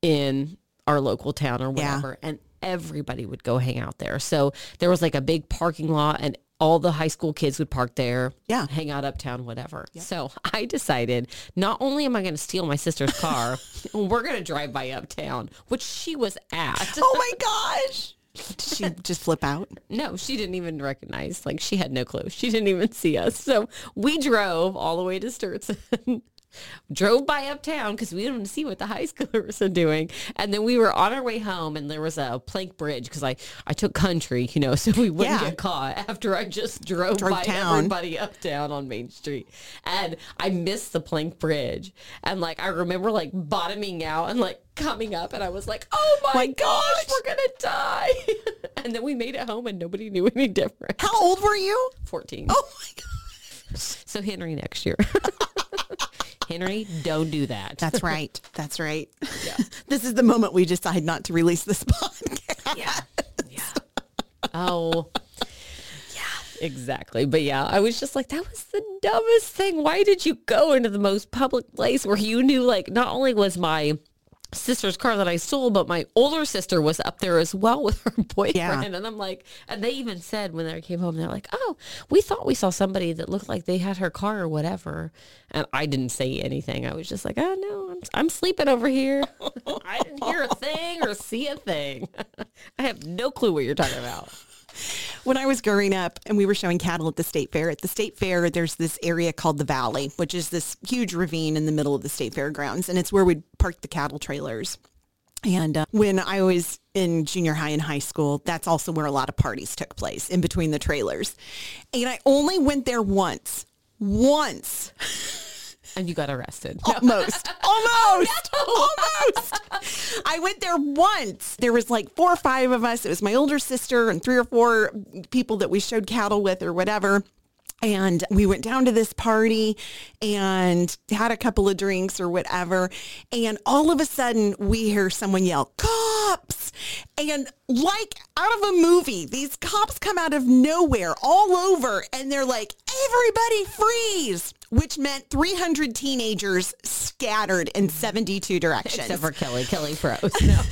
in our local town or Yeah. whatever and everybody would go hang out there. So there was like a big parking lot and all the high school kids would park there, Yeah. hang out uptown, whatever. So I decided not only am I going to steal my sister's car, we're going to drive by uptown, which she was at. Oh my gosh. Did she just flip out? No, she didn't even recognize. Like she had no clue. She didn't even see us. So we drove all the way to Sturtson drove by uptown because we didn't see what the high schoolers are doing. And then we were on our way home and there was a plank bridge because I, I took country, you know, so we wouldn't Yeah. get caught after I just drove, Drove by town. everybody uptown on Main Street. And I missed the plank bridge. And like, I remember like bottoming out and like coming up and I was like, oh my, My gosh, gosh. we're to die. and then we made it home and nobody knew any different. How old were you? 14. Oh my God. So Henry next year. Henry, don't do that. That's right. That's right. this is the moment we decide not to release this podcast. yeah. Yeah. Oh. Yeah, exactly. But yeah, I was just like, that was the dumbest thing. Why did you go into the most public place where you knew like not only was my sister's car that I stole, but my older sister was up there as well with her boyfriend. Yeah. And I'm like, and they even said when they came home, they're like, oh, we thought we saw somebody that looked like they had her car or whatever. And I didn't say anything. I was just like, oh no, I'm, I'm sleeping over here. I didn't hear a thing or see a thing. I have no clue what you're talking about. When I was growing up and we were showing cattle at the state fair, at the state fair, there's this area called the Valley, which is this huge ravine in the middle of the state fairgrounds. And it's where we'd park the cattle trailers. And uh, when I was in junior high and high school, that's also where a lot of parties took place in between the trailers. And I only went there once, once, And you got arrested. almost, almost, almost. I went there once. There was like four or five of us. It was my older sister and three or four people that we showed cattle with or whatever. And we went down to this party and had a couple of drinks or whatever. And all of a sudden we hear someone yell, cops. And like out of a movie, these cops come out of nowhere all over and they're like, everybody freeze, which meant 300 teenagers scattered in 72 directions. Except for Kelly. Kelly froze. No.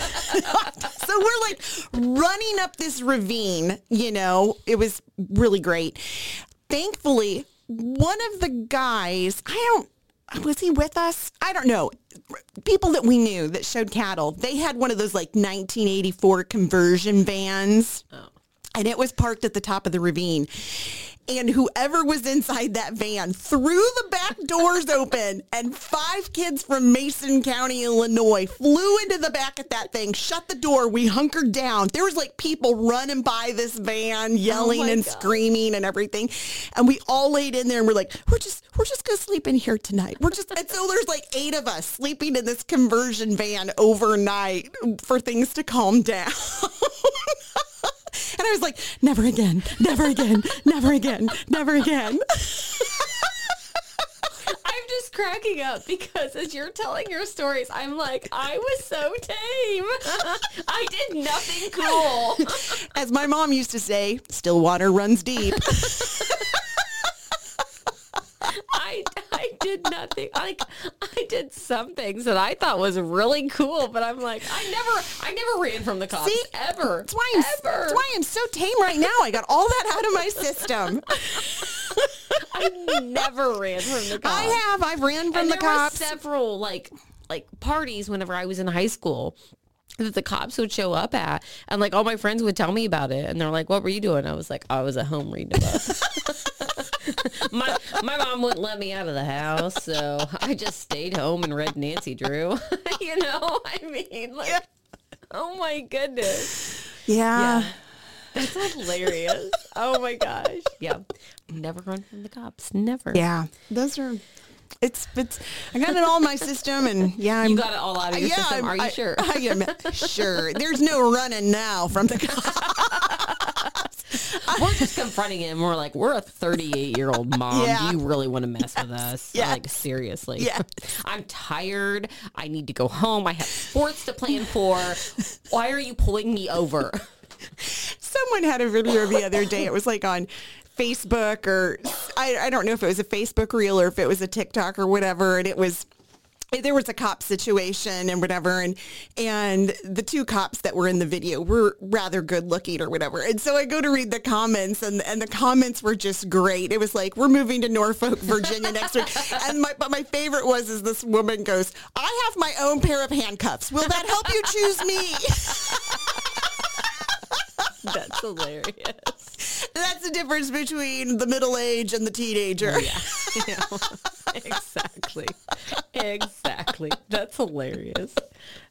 so we're like running up this ravine, you know, it was really great. Thankfully, one of the guys, I don't, was he with us? I don't know. People that we knew that showed cattle, they had one of those like 1984 conversion vans. Oh. And it was parked at the top of the ravine. And whoever was inside that van threw the back doors open and five kids from Mason County, Illinois flew into the back of that thing, shut the door. We hunkered down. There was like people running by this van, oh yelling my and God. screaming and everything. And we all laid in there and we're like, we're just, we're just going to sleep in here tonight. We're just, and so there's like eight of us sleeping in this conversion van overnight for things to calm down. And I was like, never again, never again, never again, never again. I'm just cracking up because as you're telling your stories, I'm like, I was so tame. I did nothing cool. As my mom used to say, still water runs deep. I, I did nothing. Like I did some things that I thought was really cool, but I'm like, I never, I never ran from the cops See? ever. That's why I'm, ever. that's why I'm so tame right now. I got all that out of my system. I never ran from the cops. I have. I've ran from and the cops. several like like parties whenever I was in high school that the cops would show up at and like all my friends would tell me about it and they're like what were you doing? I was like i was at home reading a book. My my mom wouldn't let me out of the house so i just stayed home and read nancy drew you know i mean? Like Yeah. oh my goodness. Yeah. that's hilarious. Oh my gosh. Yeah. Never run from the cops. Never. Yeah. Those are, it's, it's, I got it all in my system and yeah, I'm, you got it all out of your system I'm- are you I- sure I am sure. There's no running now from the cops. we're just confronting him. We're like, we're a 38 year old mom. Yeah. Do you really want to mess with us? Yes. Like, seriously. Yes. I'm tired. I need to go home. I have sports to plan for. Why are you pulling me over? Someone had a video the other day. It was like on Facebook or I, I don't know if it was a Facebook reel or if it was a TikTok or whatever. And it was there was a cop situation and whatever and and the two cops that were in the video were rather good looking or whatever and so i go to read the comments and and the comments were just great it was like we're moving to norfolk virginia next week and my but my favorite was is this woman goes i have my own pair of handcuffs will that help you choose me That's hilarious. That's the difference between the middle age and the teenager. Yeah. You know, exactly. Exactly. That's hilarious.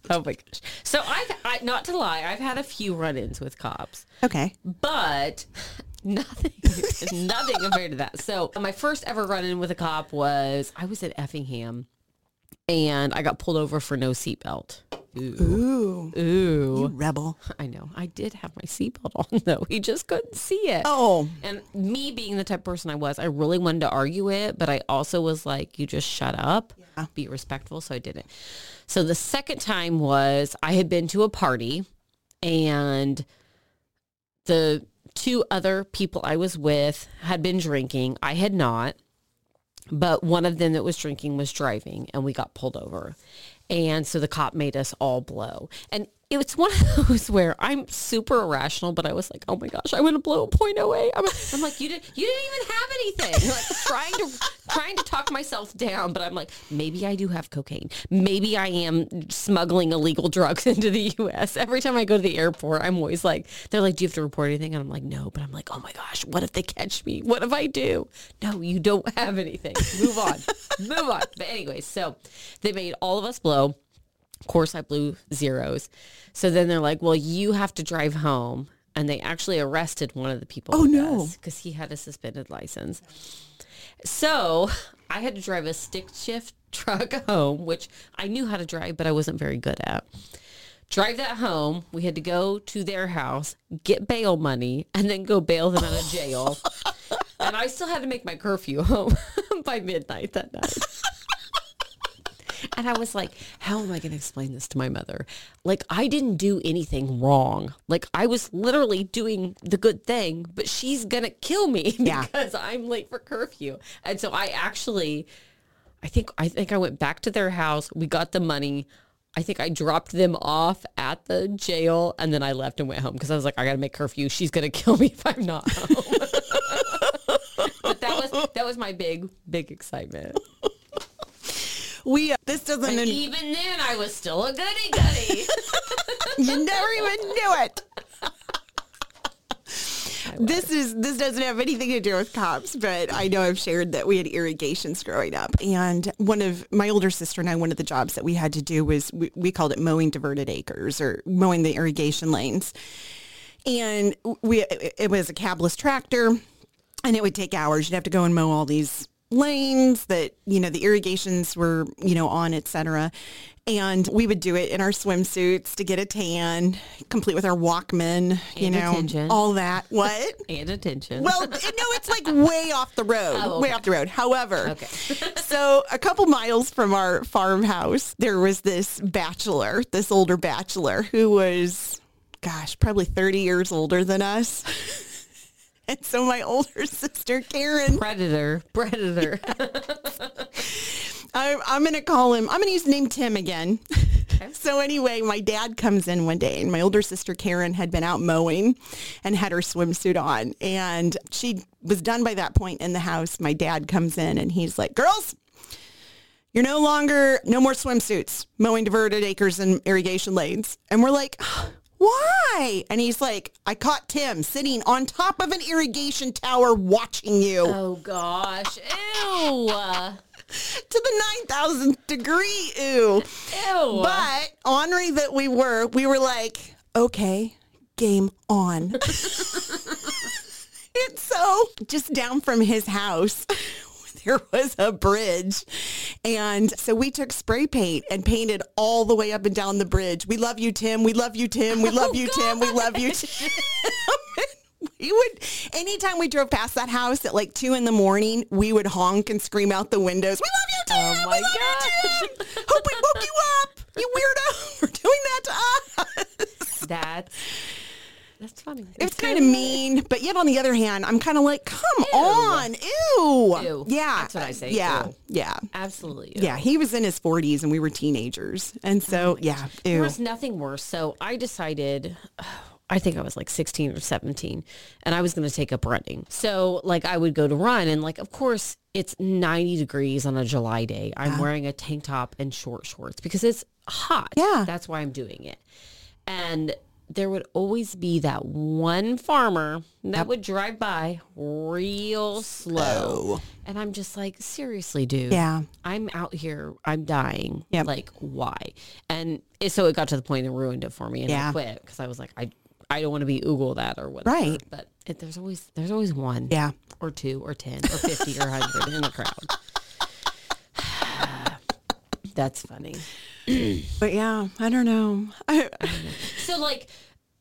Oh my gosh. So I've, I, not to lie, I've had a few run-ins with cops, Okay. but nothing, nothing compared to that. So my first ever run-in with a cop was I was at Effingham, and I got pulled over for no seatbelt. Ooh. Ooh. Ooh. Rebel. I know. I did have my seatbelt on though. He just couldn't see it. Oh. And me being the type of person I was, I really wanted to argue it, but I also was like, you just shut up, be respectful. So I didn't. So the second time was I had been to a party and the two other people I was with had been drinking. I had not, but one of them that was drinking was driving and we got pulled over. And so the cop made us all blow. And it was one of those where I'm super irrational, but I was like, oh my gosh, I want to blow a point away. I'm, I'm like, you didn't, you didn't even have anything. Like trying to, trying to talk myself down, but I'm like, maybe I do have cocaine. Maybe I am smuggling illegal drugs into the U.S. Every time I go to the airport, I'm always like, they're like, do you have to report anything? And I'm like, no, but I'm like, oh my gosh, what if they catch me? What if I do? No, you don't have anything. Move on, move on. But anyways, so they made all of us blow. Of course, I blew zeros. So then they're like, well, you have to drive home. And they actually arrested one of the people. Oh, no. Because he had a suspended license. So I had to drive a stick shift truck home, which I knew how to drive, but I wasn't very good at. Drive that home. We had to go to their house, get bail money, and then go bail them out of jail. and I still had to make my curfew home by midnight that night. And I was like, how am I going to explain this to my mother? Like, I didn't do anything wrong. Like, I was literally doing the good thing, but she's going to kill me Yeah. because I'm late for curfew. And so I actually, I think, I think I went back to their house. We got the money. I think I dropped them off at the jail and then I left and went home because I was like, I got to make curfew. She's going to kill me if I'm not home. but that was, that was my big, big excitement. We, uh, this doesn't, And even then, I was still a goody goody. you never even knew it. This is this doesn't have anything to do with cops, but I know I've shared that we had irrigations growing up, and one of my older sister and I, one of the jobs that we had to do was we, we called it mowing diverted acres or mowing the irrigation lanes, and we it was a cabless tractor, and it would take hours. You'd have to go and mow all these lanes that you know the irrigations were you know on etc and we would do it in our swimsuits to get a tan complete with our walkman you And know attention. all that what and attention. well no it's like way off the road Oh, way off the road however Okay. so a couple miles from our farmhouse there was this bachelor this older bachelor who was gosh probably 30 years older than us and so my older sister karen predator, predator. I, I'm going to call him, I'm going to use the name Tim again. so anyway, my dad comes in one day and my older sister Karen had been out mowing and had her swimsuit on. And she was done by that point in the house. My dad comes in and he's like, girls, you're no longer, no more swimsuits, mowing diverted acres and irrigation lanes. And we're like, why? And he's like, I caught Tim sitting on top of an irrigation tower watching you oh gosh, ew, to the 9,000th degree. Ew. ew. But ornery that we were, we were like, okay, game on. it's so just down from his house, there was a bridge. And so we took spray paint and painted all the way up and down the bridge. We love you, Tim. We love you, Tim. We love Oh, you, Tim. We love you, Tim. We would, anytime we drove past that house at like two in the morning, we would honk and scream out the windows. We love you, Tim. Oh my we love you, Tim. Hope we woke you up. You weirdo. We're doing that to us. that's that's funny. It's kind of mean, but yet on the other hand, I'm kind of like, come on, ew. Ew. Yeah. That's what I say, Yeah. ew. Yeah. absolutely. ew. Yeah. He was in his 40s and we were teenagers. And so, oh yeah. There was nothing worse. So I decided, I think I was like 16 or 17, and I was going to take up running. So like I would go to run, and like of course it's 90 degrees on a July day. I'm wearing a tank top and short shorts because it's hot. Yeah. that's why I'm doing it. And there would always be that one farmer that would drive by real slow. Oh. And I'm just like, seriously, dude. Yeah. I'm out here, I'm dying. Yep. Like, why? And it, so it got to the point and ruined it for me and Yeah. I quit because I was like, I I don't want to be Oogle that or whatever. Right. But it, there's always there's always one. Yeah. Or two or ten or fifty or hundred in the crowd. That's funny. But yeah, I don't know. I, So like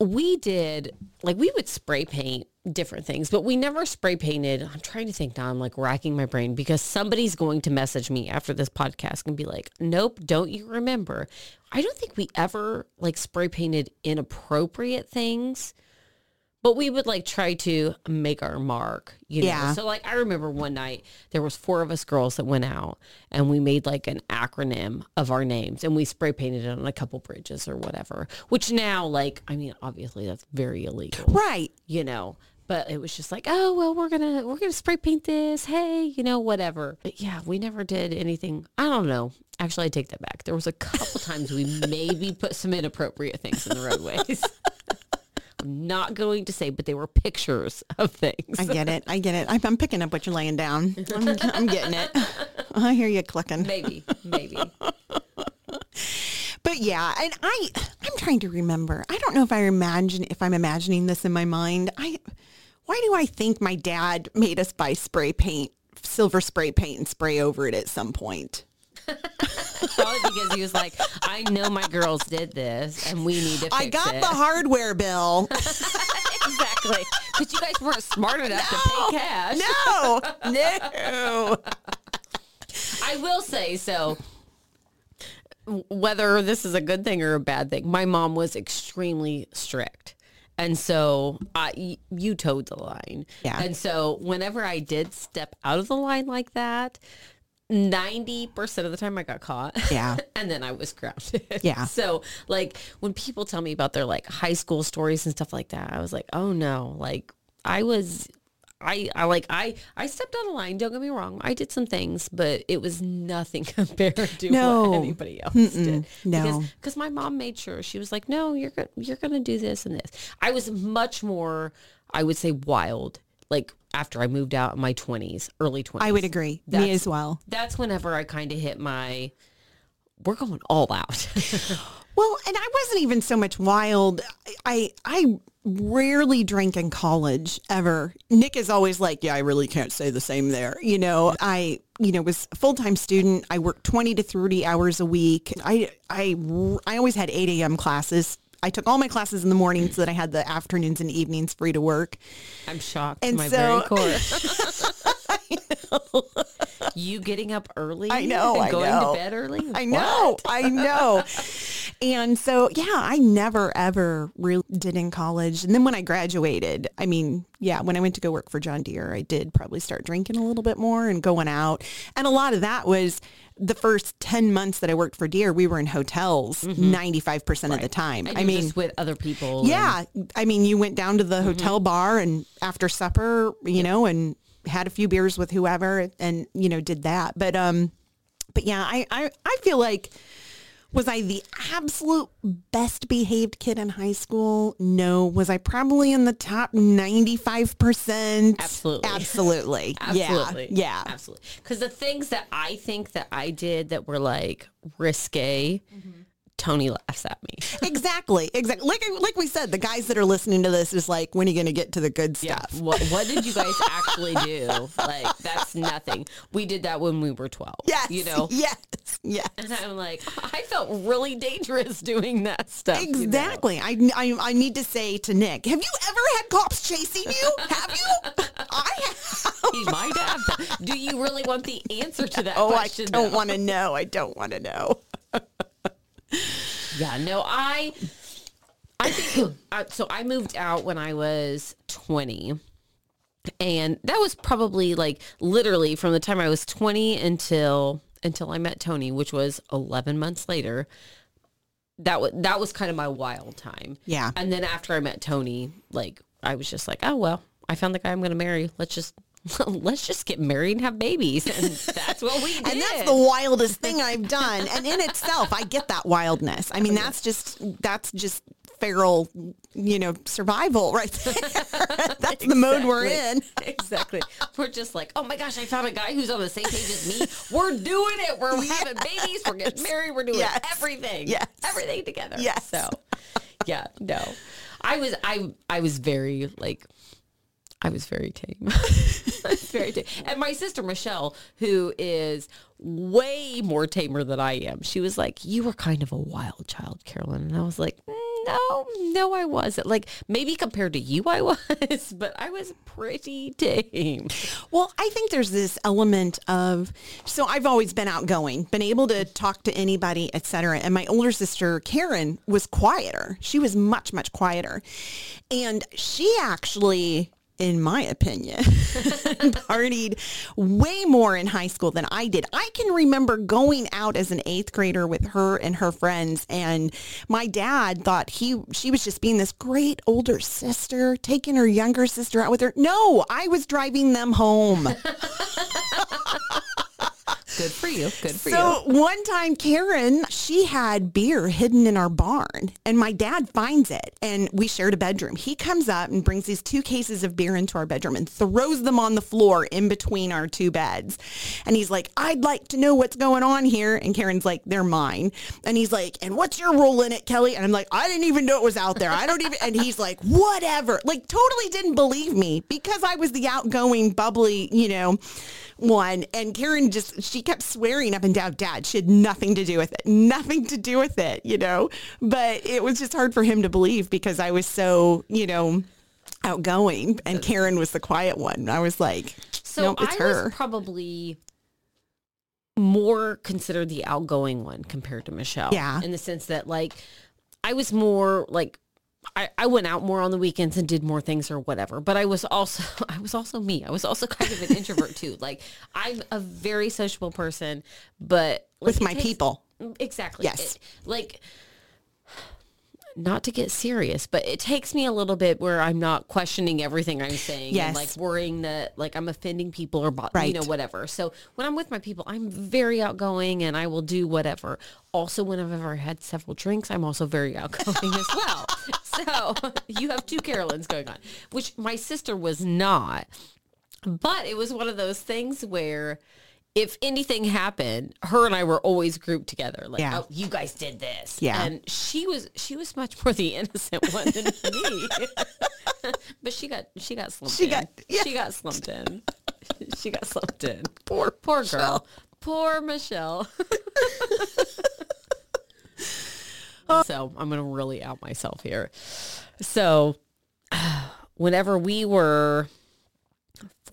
we did like we would spray paint different things, but we never spray painted. I'm trying to think now. I'm like racking my brain because somebody's going to message me after this podcast and be like, "Nope, don't you remember?" I don't think we ever like spray painted inappropriate things. But we would like try to make our mark, you know. Yeah. So like I remember one night there was four of us girls that went out and we made like an acronym of our names and we spray painted it on a couple bridges or whatever. Which now like I mean obviously that's very illegal, right. you know. But it was just like, oh well, we're gonna we're gonna spray paint this. Hey, you know, whatever. But yeah, we never did anything. I don't know. Actually, I take that back. There was a couple times we maybe put some inappropriate things in the roadways. I'm not going to say, but they were pictures of things. I get it. I get it. I'm, I'm picking up what you're laying down. I'm, I'm getting it. I hear you clicking. maybe, maybe. But yeah, and I I'm trying to remember. I don't know if I imagine if I'm imagining this in my mind. I why do I think my dad made us buy spray paint, silver spray paint and spray over it at some point? Probably because he was like, I know my girls did this, and we need to. Fix I got it. the hardware bill. exactly because you guys weren't smart enough to pay cash. No. No. I will say so. Whether this is a good thing or a bad thing, my mom was extremely strict. And so I, you towed the line. Yeah. And so whenever I did step out of the line like that, 90% of the time I got caught. Yeah. and then I was grounded. Yeah. So like when people tell me about their like high school stories and stuff like that, I was like, oh no, like I was I, I like I I stepped on of line. Don't get me wrong. I did some things, but it was nothing compared to No. what anybody else did. No. because because my mom made sure she was like, no, you're go- you're gonna do this and this. I was much more, I would say, wild. Like after I moved out in my twenties, early twenties. I would agree. Me as well. That's whenever I kind of hit my. We're going all out. Well, and I wasn't even so much wild. I I rarely drank in college ever. Nick is always like, "Yeah, I really can't say the same there." You know, I you know was a full time student. I worked twenty to thirty hours a week. I I I always had eight a.m. classes. I took all my classes in the morning so that I had the afternoons and evenings free to work. I'm shocked And my so- very core. you getting up early? I know, I going know. to bed early? I know, I know. And so, yeah, I never ever really did in college. And then when I graduated, I mean, yeah, when I went to go work for John Deere, I did probably start drinking a little bit more and going out. And a lot of that was the first 10 months that I worked for Deere, we were in hotels 95% of the time. And I mean, just with other people. and- yeah, I mean, you went down to the hotel bar and after supper, you know, and had a few beers with whoever and, you know, did that. But, um, but yeah, I, I, I feel like, was I the absolute best behaved kid in high school? No. Was I probably in the top 95%? Absolutely. Absolutely. Absolutely. Yeah. Yeah. Absolutely. Because the things that I think that I did that were like risque, mm-hmm. Tony laughs at me. Exactly. Exactly. Like, like we said, the guys that are listening to this is like, when are you going to get to the good stuff? What, what did you guys actually do? Like, that's nothing. We did that when we were 12. Yes. You know? Yes. Yes. And I'm like, I felt really dangerous doing that stuff. you know? Exactly. I, I I need to say to Nick, have you ever had cops chasing you? Have you? I have. He might have. Do you really want the answer to that Oh, I don't want to know. I don't want to know. Yeah, no, I, I think uh, so. I moved out when I was twenty, and that was probably like literally from the time I was twenty until until I met Tony, which was eleven months later. That was that was kind of my wild time. Yeah. and then after I met Tony, like I was just like, oh well, I found the guy I'm going to marry. Let's just. Let's just get married and have babies, and that's what we did. And that's the wildest thing I've done. And in itself, I get that wildness. I mean, that's just that's just feral, you know, survival right there. That's the mode we're in. exactly. We're just like, oh my gosh, I found a guy who's on the same page as me. We're doing it. We're having babies. We're getting married. We're doing Yes. everything. Yes. Everything together. Yes. So yeah, no. I was I I was very like I was very tame. Was very tame. And my sister Michelle, who is way more tamer than I am, she was like, "You were kind of a wild child, Carolyn," and I was like, "Mm, "No, no, I wasn't. Like maybe compared to you, I was, but I was pretty tame." Well, I think there's this element of so I've always been outgoing, been able to talk to anybody, etc. And my older sister Karen was quieter. She was much, much quieter. And she actually in my opinion, partied way more in high school than I did. I can remember going out as an eighth grader with her and her friends, and my dad thought he she was just being this great older sister, taking her younger sister out with her. No, I was driving them home. Good for you. Good for you. So one time, Karen, she had beer hidden in our barn, and my dad finds it, and we shared a bedroom. He comes up and brings these two cases of beer into our bedroom and throws them on the floor in between our two beds. And he's like, "I'd like to know what's going on here." And Karen's like, "They're mine." And he's like, "And what's your role in it, Kelly?" And I'm like, "I didn't even know it was out there. I don't even." And he's like, "Whatever." Like totally didn't believe me because I was the outgoing, bubbly, you know one. And Karen just, she kept swearing up and down, dad, she had nothing to do with it, nothing to do with it, you know, but it was just hard for him to believe because I was so, you know, outgoing and Karen was the quiet one. I was like, So nope, it's I her. was probably more considered the outgoing one compared to Michelle. Yeah. In the sense that like I was more like I, I went out more on the weekends and did more things or whatever. But I was also I was also me. I was also kind of an introvert too. Like I'm a very sociable person, but like, with my takes- people. Exactly. Yes. It- like not to get serious, but it takes me a little bit where I'm not questioning everything I'm saying Yes. and like worrying that like I'm offending people or Right. you know whatever. So when I'm with my people, I'm very outgoing and I will do whatever. Also, when I've ever had several drinks, I'm also very outgoing as well. So you have two Carolyns going on, which my sister was not. But it was one of those things where if anything happened, her and I were always grouped together. Like, Yeah. oh, you guys did this. Yeah. And she was she was much more the innocent one than me. but she got she got slumped She in. got- yeah. She got slumped in. she got slumped in. Poor poor girl. Poor Michelle. So I'm gonna really out myself here. So whenever we were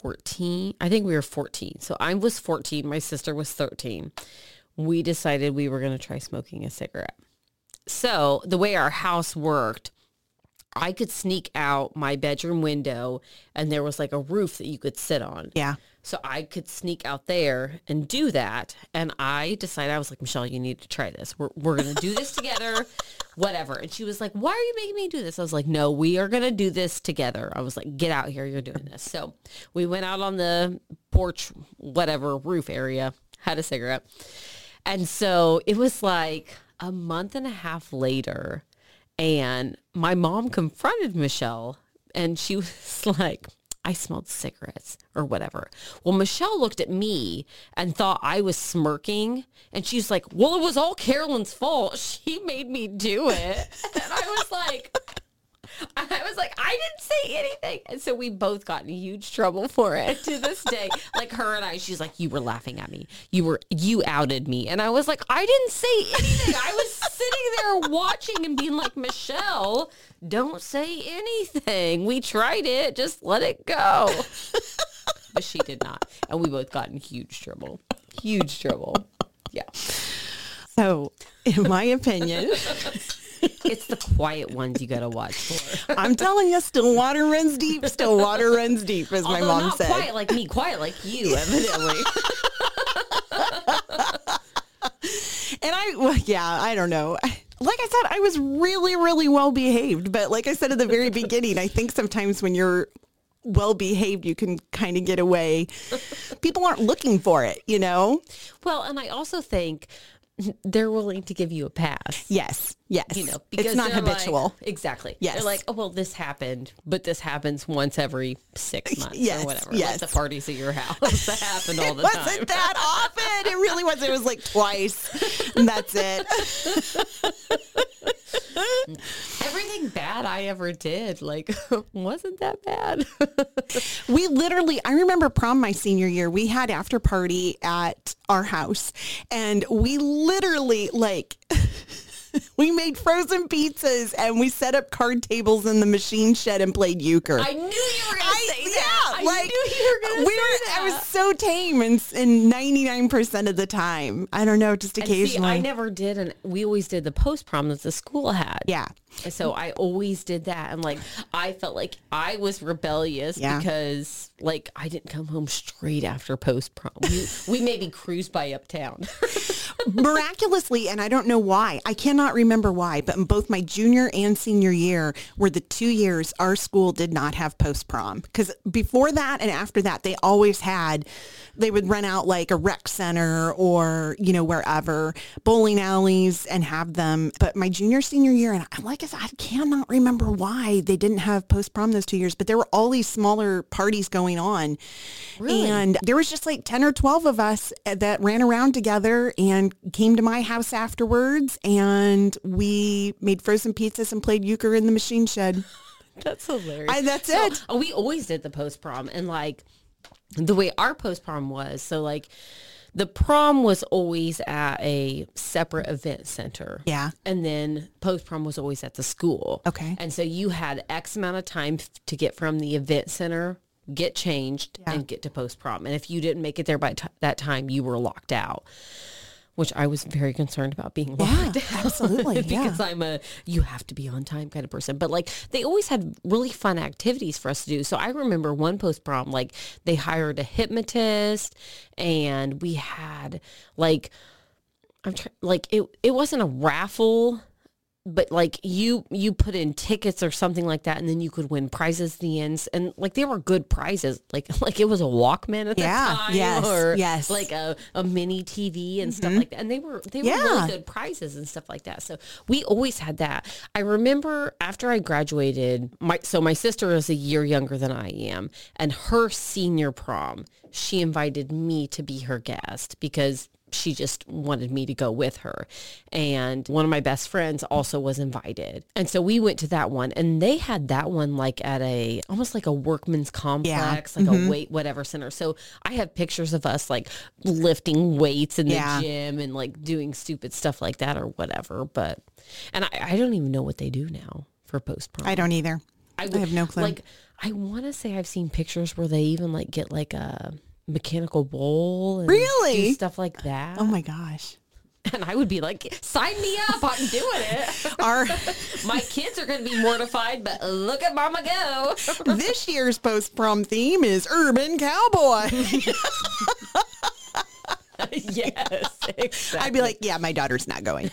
14. I think we were 14. So I was 14. My sister was 13. We decided we were going to try smoking a cigarette. So the way our house worked, I could sneak out my bedroom window and there was like a roof that you could sit on. Yeah. So I could sneak out there and do that. And I decided, I was like, Michelle, you need to try this. We're, we're going to do this together, whatever. And she was like, why are you making me do this? I was like, no, we are going to do this together. I was like, get out here. You're doing this. So we went out on the porch, whatever, roof area, had a cigarette. And so it was like a month and a half later. And my mom confronted Michelle and she was like, I smelled cigarettes or whatever. Well, Michelle looked at me and thought I was smirking. And she's like, well, it was all Carolyn's fault. She made me do it. And I was like, I was like, I didn't say anything. And so we both got in huge trouble for it to this day. Like her and I, she's like, you were laughing at me. You were, you outed me. And I was like, I didn't say anything. I was sitting there watching and being like, Michelle, don't say anything. We tried it. Just let it go. But she did not. And we both got in huge trouble. Huge trouble. Yeah. So in my opinion, It's the quiet ones you got to watch for. I'm telling you, still water runs deep, still water runs deep, as my mom not said. quiet like me, quiet like you, evidently. And I, well, yeah, I don't know. Like I said, I was really, really well behaved. But like I said at the very beginning, I think sometimes when you're well behaved, you can kind of get away. People aren't looking for it, you know? well, and I also think they're willing to give you a pass. Yes. Yes. You know, because it's not they're like- habitual. exactly. Yes. They're like, oh, well, this happened, but this happens once every six months Yes, or whatever. yes. Like the parties at your house that happen all the time. wasn't that often. It really was. It was like twice. And that's it. Everything bad I ever did, like, wasn't that bad. We literally, I remember prom my senior year, we had after party at our house and we literally like, we made frozen pizzas and we set up card tables in the machine shed and played euchre. I knew you were going to say that. Yeah, I like, knew you were going to we say were, that. I was so tame and, and 99% of the time. I don't know, just And see, occasionally. I never did, and we always did the post prom that the school had. yeah. So I always did that. And like, I felt like I was rebellious Yeah. because like I didn't come home straight after post prom. We, we maybe cruised by uptown. miraculously, and I don't know why, I cannot remember why, but in both my junior and senior year were the two years our school did not have post prom. Because before that and after that, they always had, they would rent out like a rec center or, you know, wherever, bowling alleys and have them. But my junior, senior year, and I like I said, I cannot remember why they didn't have post prom those two years, but there were all these smaller parties going on. Really? And there was just like 10 or 12 of us uh, that ran around together and came to my house afterwards and we made frozen pizzas and played euchre in the machine shed. That's hilarious. I, that's So, it. oh, we always did the post prom and like the way our post prom was. So like the prom was always at a separate event center. Yeah. And then post prom was always at the school. Okay. And so you had X amount of time f- to get from the event center, get changed, Yeah. and get to post prom. And if you didn't make it there by t- that time, you were locked out. Which I was very concerned about being locked out. absolutely, because I'm a you have to be on time kind of person. But like they always had really fun activities for us to do. So I remember one post prom, like they hired a hypnotist and we had like I'm trying like it it wasn't a raffle but like you you put in tickets or something like that and then you could win prizes at the ends and like they were good prizes. Like like it was a walkman at Yeah, the time yes, or yes. Mm-hmm. like a, a mini tv and stuff like that and they were they were really good prizes and stuff like that. So we always had that. I remember after i graduated my so my sister is a year younger than i am and her senior prom she invited me to be her guest because she just wanted me to go with her. And one of my best friends also was invited. And so we went to that one and they had that one like at a almost like a workman's complex, like a mm-hmm. weight whatever center. So I have pictures of us like lifting weights in the Yeah. gym and like doing stupid stuff like that or whatever. But and I, I don't even know what they do now for post prom. I don't either. I, would- have no clue. Like I want to say I've seen pictures where they even like get like a mechanical bull and Really? do stuff like that. oh my gosh. And I would be like, sign me up. I'm doing it. Our My kids are going to be mortified, but look at mama go. this year's post prom theme is urban cowboy. yes, exactly. I'd be like, yeah, my daughter's not going.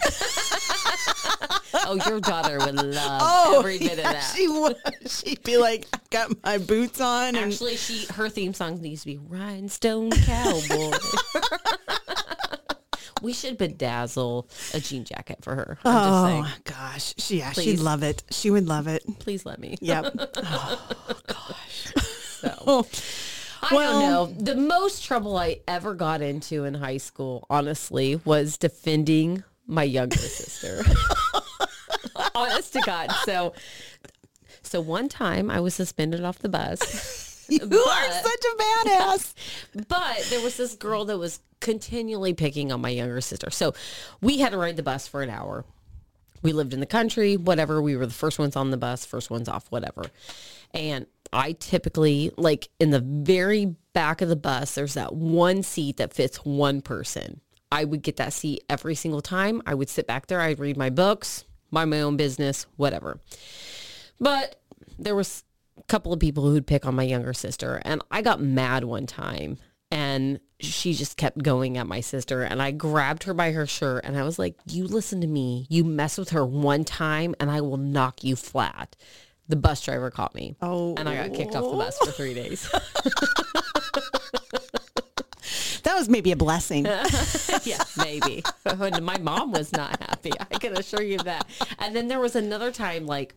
Oh, your daughter would love Oh, every bit yeah, of that. she would. She'd be like, I've got my boots on, and Actually, she her theme song needs to be Rhinestone Cowboy. we should bedazzle a jean jacket for her. I'm oh gosh, she, yeah, she'd love it. She would love it. Please let me. Yep. Oh gosh. So. Oh, I Well- don't know. The most trouble I ever got into in high school, honestly, was defending my younger sister. Honest to God. So, so one time I was suspended off the bus, you are such a badass. but there was this girl that was continually picking on my younger sister. So we had to ride the bus for an hour. We lived in the country, whatever. We were the first ones on the bus, first ones off, whatever. And I typically, like in the very back of the bus, there's that one seat that fits one person. I would get that seat every single time. I would sit back there. I'd read my books, mind my own business, whatever. But there was a couple of people who'd pick on my younger sister and I got mad one time and she just kept going at my sister and I grabbed her by her shirt and I was like, you listen to me. You mess with her one time and I will knock you flat. The bus driver caught me. Oh. And I got kicked off the bus for three days. That was Maybe a blessing. yeah, maybe. My mom was not happy. I can assure you that. And then there was another time, like,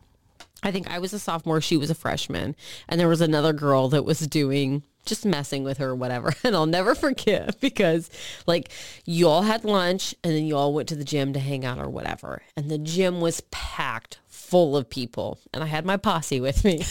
I think I was a sophomore, she was a freshman, and there was another girl that was doing just messing with her or whatever. And I'll never forget because like you all had lunch and then you all went to the gym to hang out or whatever. And the gym was packed full of people. And I had my posse with me.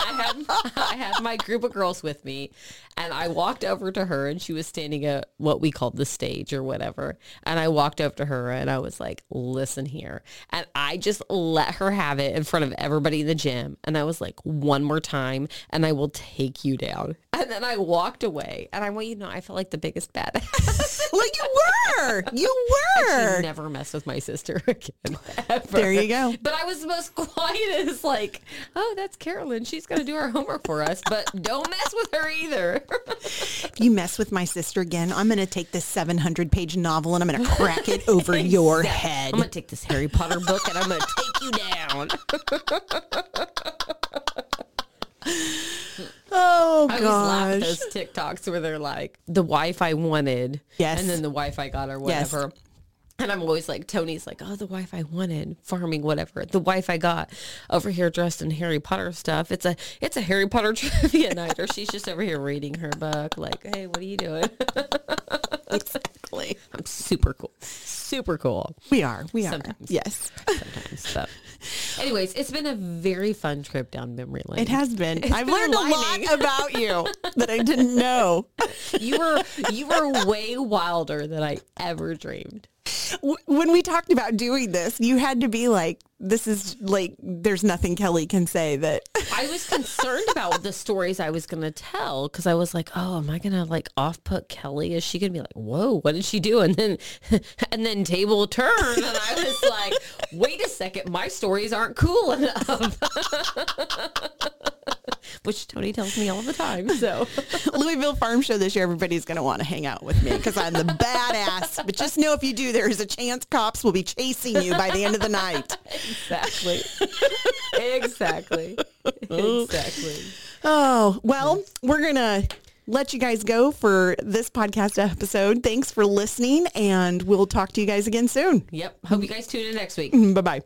I had I had my group of girls with me and I walked over to her and she was standing at what we called the stage or whatever. And I walked up to her and I was like, listen here. And I just let her have it in front of everybody in the gym. And I was like, one more time and I will take you down. And then I walked away and I want you to know I felt like the biggest badass. well, you were. You were. never mess with my sister again. Ever. There you go. But I was the most quietest, like, oh, that's Carolyn. She's going to do our homework for us, but don't mess with her either. If you mess with my sister again, I'm going to take this 700 page novel and I'm going to crack it over your head. I'm going to take this Harry Potter book and I'm going to take you down. Oh gosh. I laugh those TikToks where they're like the wife I wanted, yes, and then the wife I got or whatever. Yes. And I'm always like, Tony's like, oh, the wife I wanted farming, whatever. The wife I got over here dressed in Harry Potter stuff. It's a, it's a Harry Potter trivia night, or she's just over here reading her book. Like, hey, what are you doing? exactly. I'm super cool. Super cool. We are. We Sometimes. are. Yes. Sometimes. But anyways, it's been a very fun trip down memory lane. It has been. It's I've been learned aligning. a lot about you that I didn't know. You were, you were way wilder than I ever dreamed when we talked about doing this, you had to be like, this is like, there's nothing Kelly can say that. I was concerned about the stories I was going to tell because I was like, oh, am I going to like off put Kelly? Is she going to be like, whoa, what did she do? And then, and then table turn. And I was like, wait a second, my stories aren't cool enough. which Tony tells me all the time. So Louisville Farm Show this year, everybody's going to want to hang out with me because I'm the badass. But just know if you do, there's a chance cops will be chasing you by the end of the night. Exactly. exactly. Exactly. Oh, well, we're going to let you guys go for this podcast episode. Thanks for listening, and we'll talk to you guys again soon. Yep. Hope you guys tune in next week. Mm-hmm. Bye bye.